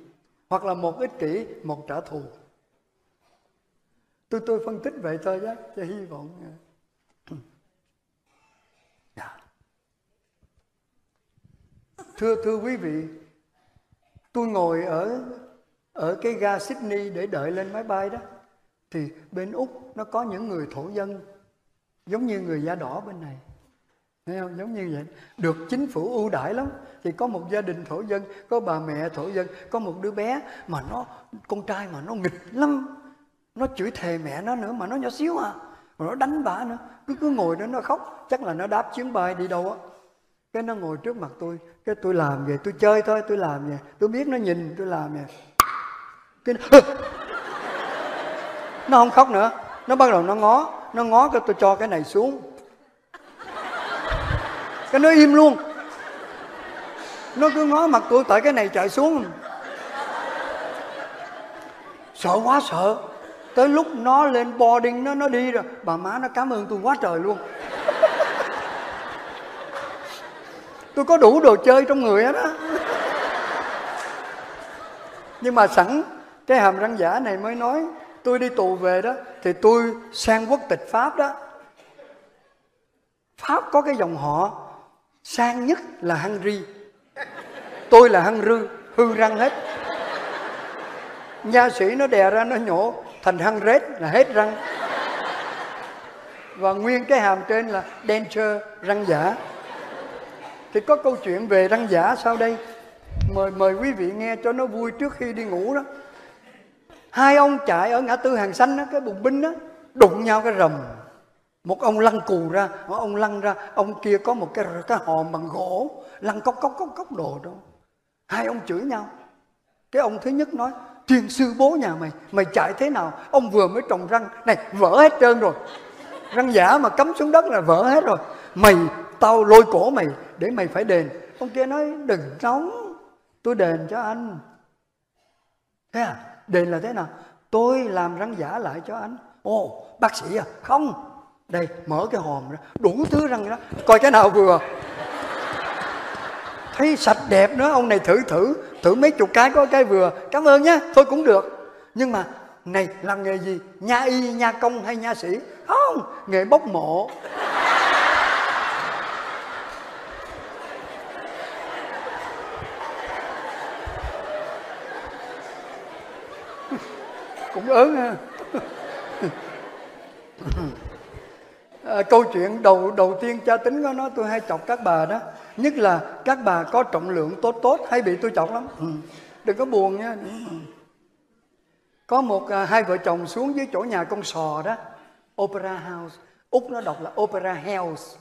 hoặc là một ích kỷ, một trả thù. Tôi tôi phân tích vậy thôi nhé, cho hy vọng dạ thưa thưa quý vị tôi ngồi ở ở cái ga Sydney để đợi lên máy bay đó thì bên úc nó có những người thổ dân giống như người da đỏ bên này Thấy không? Giống như vậy. Được chính phủ ưu đãi lắm. Thì có một gia đình thổ dân, có bà mẹ thổ dân, có một đứa bé mà nó, con trai mà nó nghịch lắm. Nó chửi thề mẹ nó nữa mà nó nhỏ xíu à. Mà nó đánh bà nữa. Cứ cứ ngồi đó nó khóc. Chắc là nó đáp chuyến bay đi đâu á. Cái nó ngồi trước mặt tôi. Cái tôi làm vậy, tôi chơi thôi, tôi làm vậy. Tôi biết nó nhìn, tôi làm vậy. Cái nó, nó không khóc nữa. Nó bắt đầu nó ngó. Nó ngó cái tôi cho cái này xuống cái nó im luôn nó cứ ngó mặt tôi tại cái này chạy xuống sợ quá sợ tới lúc nó lên boarding nó nó đi rồi bà má nó cảm ơn tôi quá trời luôn tôi có đủ đồ chơi trong người hết á. Nhưng mà sẵn cái hàm răng giả này mới nói, tôi đi tù về đó, thì tôi sang quốc tịch pháp đó. Pháp có cái dòng họ, sang nhất là Henry tôi là hăng rư hư răng hết. Nha sĩ nó đè ra nó nhổ, thành hăng rết là hết răng. Và nguyên cái hàm trên là denture răng giả thì có câu chuyện về răng giả sau đây. Mời mời quý vị nghe cho nó vui trước khi đi ngủ đó. Hai ông chạy ở ngã tư hàng xanh đó, cái bùng binh đó, đụng nhau cái rầm. Một ông lăn cù ra, một ông lăn ra, ông kia có một cái cái hòm bằng gỗ, lăn cốc cốc cốc cốc đồ đó. Hai ông chửi nhau. Cái ông thứ nhất nói, thiên sư bố nhà mày mày chạy thế nào? Ông vừa mới trồng răng, này, vỡ hết trơn rồi. Răng giả mà cắm xuống đất là vỡ hết rồi. Mày, tao lôi cổ mày để mày phải đền. Ông kia nói, đừng nóng, tôi đền cho anh. Thế à? Đền là thế nào? Tôi làm răng giả lại cho anh. Ồ, bác sĩ à? Không. Đây, mở cái hòm ra. Đủ thứ răng đó. Coi cái nào vừa. Thấy sạch đẹp nữa, ông này thử thử. Thử mấy chục cái có cái vừa. Cảm ơn nhé, thôi cũng được. Nhưng mà, này, làm nghề gì? Nha y nha công hay nha sĩ? Không, nghề bốc mộ. Cũng ớn ha. À, câu chuyện đầu đầu tiên cha tính có nói tôi hay chọc các bà đó. Nhất là các bà có trọng lượng tốt tốt hay bị tôi chọc lắm. Ừ. đừng có buồn nha. Ừ. Có một à, hai vợ chồng xuống dưới chỗ nhà con sò đó. Opera house. Úc nó đọc là opera house.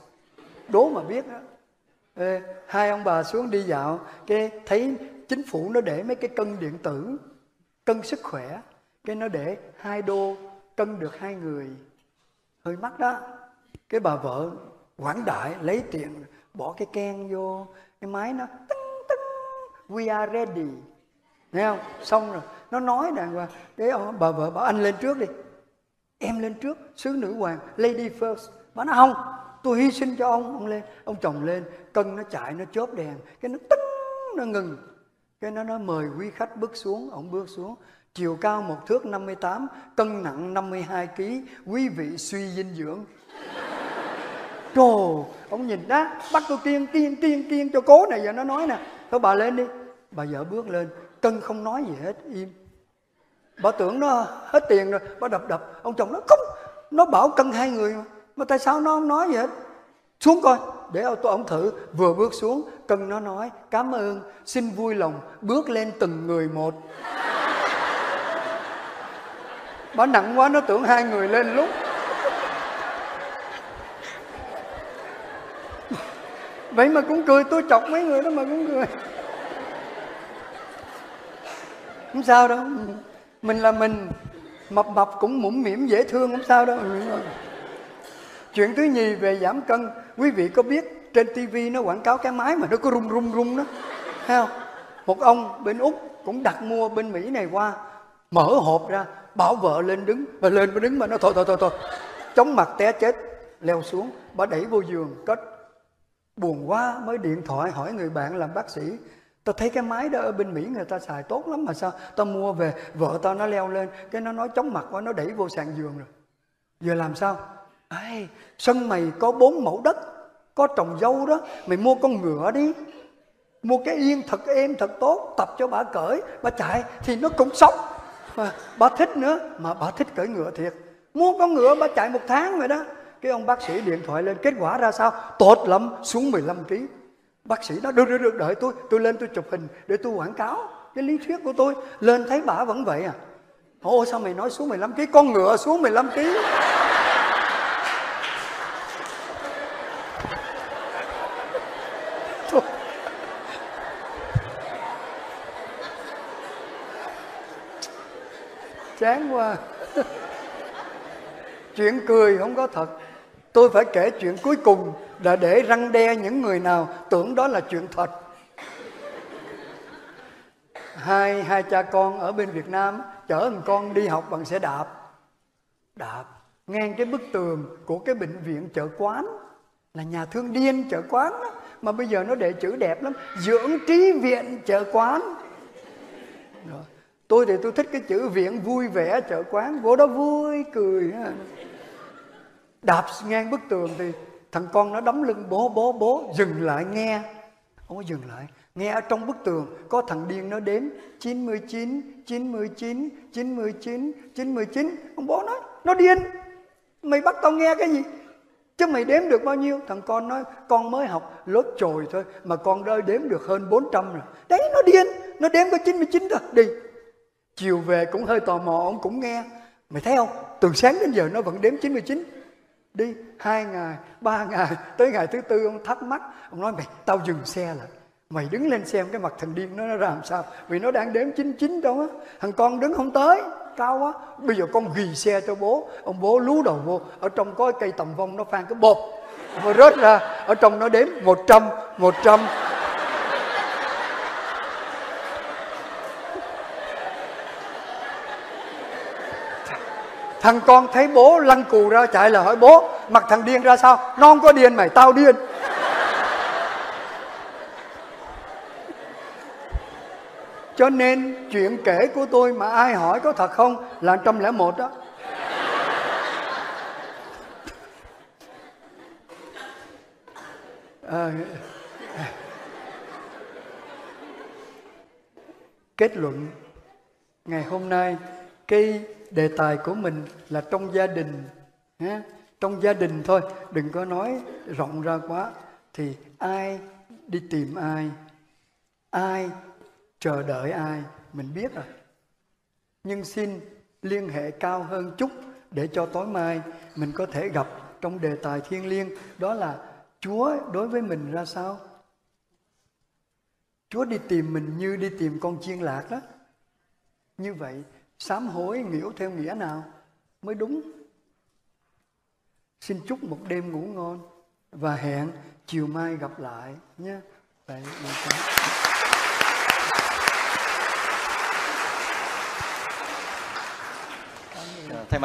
Đố mà biết đó Ê, hai ông bà xuống đi dạo cái thấy chính phủ nó để mấy cái cân điện tử cân sức khỏe cái nó để hai đô, cân được hai người. Hơi mắc đó. Cái bà vợ quảng đại, lấy tiền, bỏ cái ken vô. Cái máy nó tưng tưng. We are ready. Nghe không? Xong rồi. Nó nói đàng hoàng cái ông- bà vợ bảo, anh lên trước đi. Em lên trước. Sứ nữ hoàng, lady first. Bà nói, không, tôi hy sinh cho ông. Ông lên, ông chồng lên, cân nó chạy, nó chớp đèn. Cái nó tưng, nó ngừng. Cái nó nó mời quý khách bước xuống. Ông bước xuống chiều cao một thước 58 cân nặng 52 kg quý vị suy dinh dưỡng Trời, ông nhìn đó, bắt tôi tiên tiên tiên tiên cho cố này giờ nó nói nè. Thôi bà lên đi. Bà vợ bước lên, cân không nói gì hết, im. Bà tưởng nó hết tiền rồi, bà đập đập. Ông chồng nó không, nó bảo cân hai người mà. Mà tại sao nó không nói gì hết? Xuống coi, để tôi ông thử. Vừa bước xuống, cân nó nói, cảm ơn, xin vui lòng, bước lên từng người một. Bà nặng quá, nó tưởng hai người lên lúc. vậy mà cũng cười tôi chọc mấy người đó mà cũng cười. Không sao đâu. Mình là mình mập mập cũng mũm mỉm dễ thương không sao đâu. Chuyện thứ nhì về giảm cân quý vị có biết trên tivi nó quảng cáo cái máy mà nó có rung rung rung đó. Thấy không? Một ông bên úc cũng đặt mua bên mỹ này qua mở hộp ra bảo vợ lên đứng. Và lên mà đứng mà nó thôi thôi thôi thôi. Chóng mặt té chết leo xuống. Bà đẩy vô giường cất buồn quá mới điện thoại hỏi người bạn làm bác sĩ. Tao thấy cái máy đó ở bên mỹ người ta xài tốt lắm mà sao? Tao mua về vợ tao nó leo lên. Cái nó nói chóng mặt quá nó đẩy vô sàn giường rồi. Giờ làm sao? Ê, sân mày có bốn mẫu đất có trồng dâu đó. Mày mua con ngựa đi. Mua cái yên thật êm thật tốt tập cho bà cởi. Bà chạy thì nó cũng sống và bà thích nữa, mà bà thích cưỡi ngựa thiệt. Mua con ngựa bà chạy một tháng rồi đó. Cái ông bác sĩ điện thoại lên, kết quả ra sao? Tốt lắm, xuống 15 kg bác sĩ đó được được được, đợi tôi tôi lên tôi chụp hình để tôi quảng cáo cái lý thuyết của tôi. Lên thấy bà vẫn vậy à. Ô sao mày nói xuống 15 kg con ngựa xuống 15 kg chán quá. Chuyện cười không có thật. Tôi phải kể chuyện cuối cùng là để răng đe những người nào tưởng đó là chuyện thật. Hai hai cha con ở bên Việt Nam, chở thằng con đi học bằng xe đạp. Đạp. Ngang cái bức tường của cái bệnh viện chợ quán. Là nhà thương điên chợ quán đó. mà bây giờ nó để chữ đẹp lắm. Dưỡng trí viện chợ quán. Rồi tôi thì tôi thích cái chữ viện vui vẻ, chợ quán, vô đó vui, cười đạp ngang bức tường thì thằng con nó đấm lưng, bố bố bố, dừng lại nghe. Ông có dừng lại. Nghe ở trong bức tường, có thằng điên nó đếm 99 99 99 99 ông bố nói, nó điên. Mày bắt tao nghe cái gì? Chứ mày đếm được bao nhiêu? Thằng con nói, con mới học lớp trồi thôi, mà con đơi đếm được hơn 400 rồi. Đấy, nó điên. Nó đếm có 99 thôi. Đi chiều về cũng hơi tò mò, ông cũng nghe. Mày thấy không? Từ sáng đến giờ nó vẫn đếm 99 đi, hai ngày, ba ngày, tới ngày thứ tư ông thắc mắc. Ông nói, mày, tao dừng xe lại. Mày đứng lên xem cái mặt thằng điên nó nó làm sao? Vì nó đang đếm 99 đâu á. Thằng con đứng không tới, cao quá. Bây giờ con ghi xe cho bố. Ông bố lú đầu vô. Ở trong có cây tầm vong nó phan cái bột mà rớt ra, ở trong nó đếm 100 100 Thằng con thấy bố lăn cù ra chạy là hỏi bố Mặt thằng điên ra sao? Nó không có điên mày tao điên. Cho nên chuyện kể của tôi mà ai hỏi có thật không là 101 đó. À, kết luận. Ngày hôm nay cái đề tài của mình là trong gia đình, ha? trong gia đình thôi, đừng có nói rộng ra quá. Thì ai đi tìm ai? Ai chờ đợi ai? Mình biết rồi. Nhưng xin liên hệ cao hơn chút để cho tối mai mình có thể gặp trong đề tài thiêng liêng. Đó là Chúa đối với mình ra sao? Chúa đi tìm mình như đi tìm con chiên lạc đó. Như vậy sám hối hiểu theo nghĩa nào mới đúng. Xin chúc một đêm ngủ ngon và hẹn chiều mai gặp lại nhé. Vậy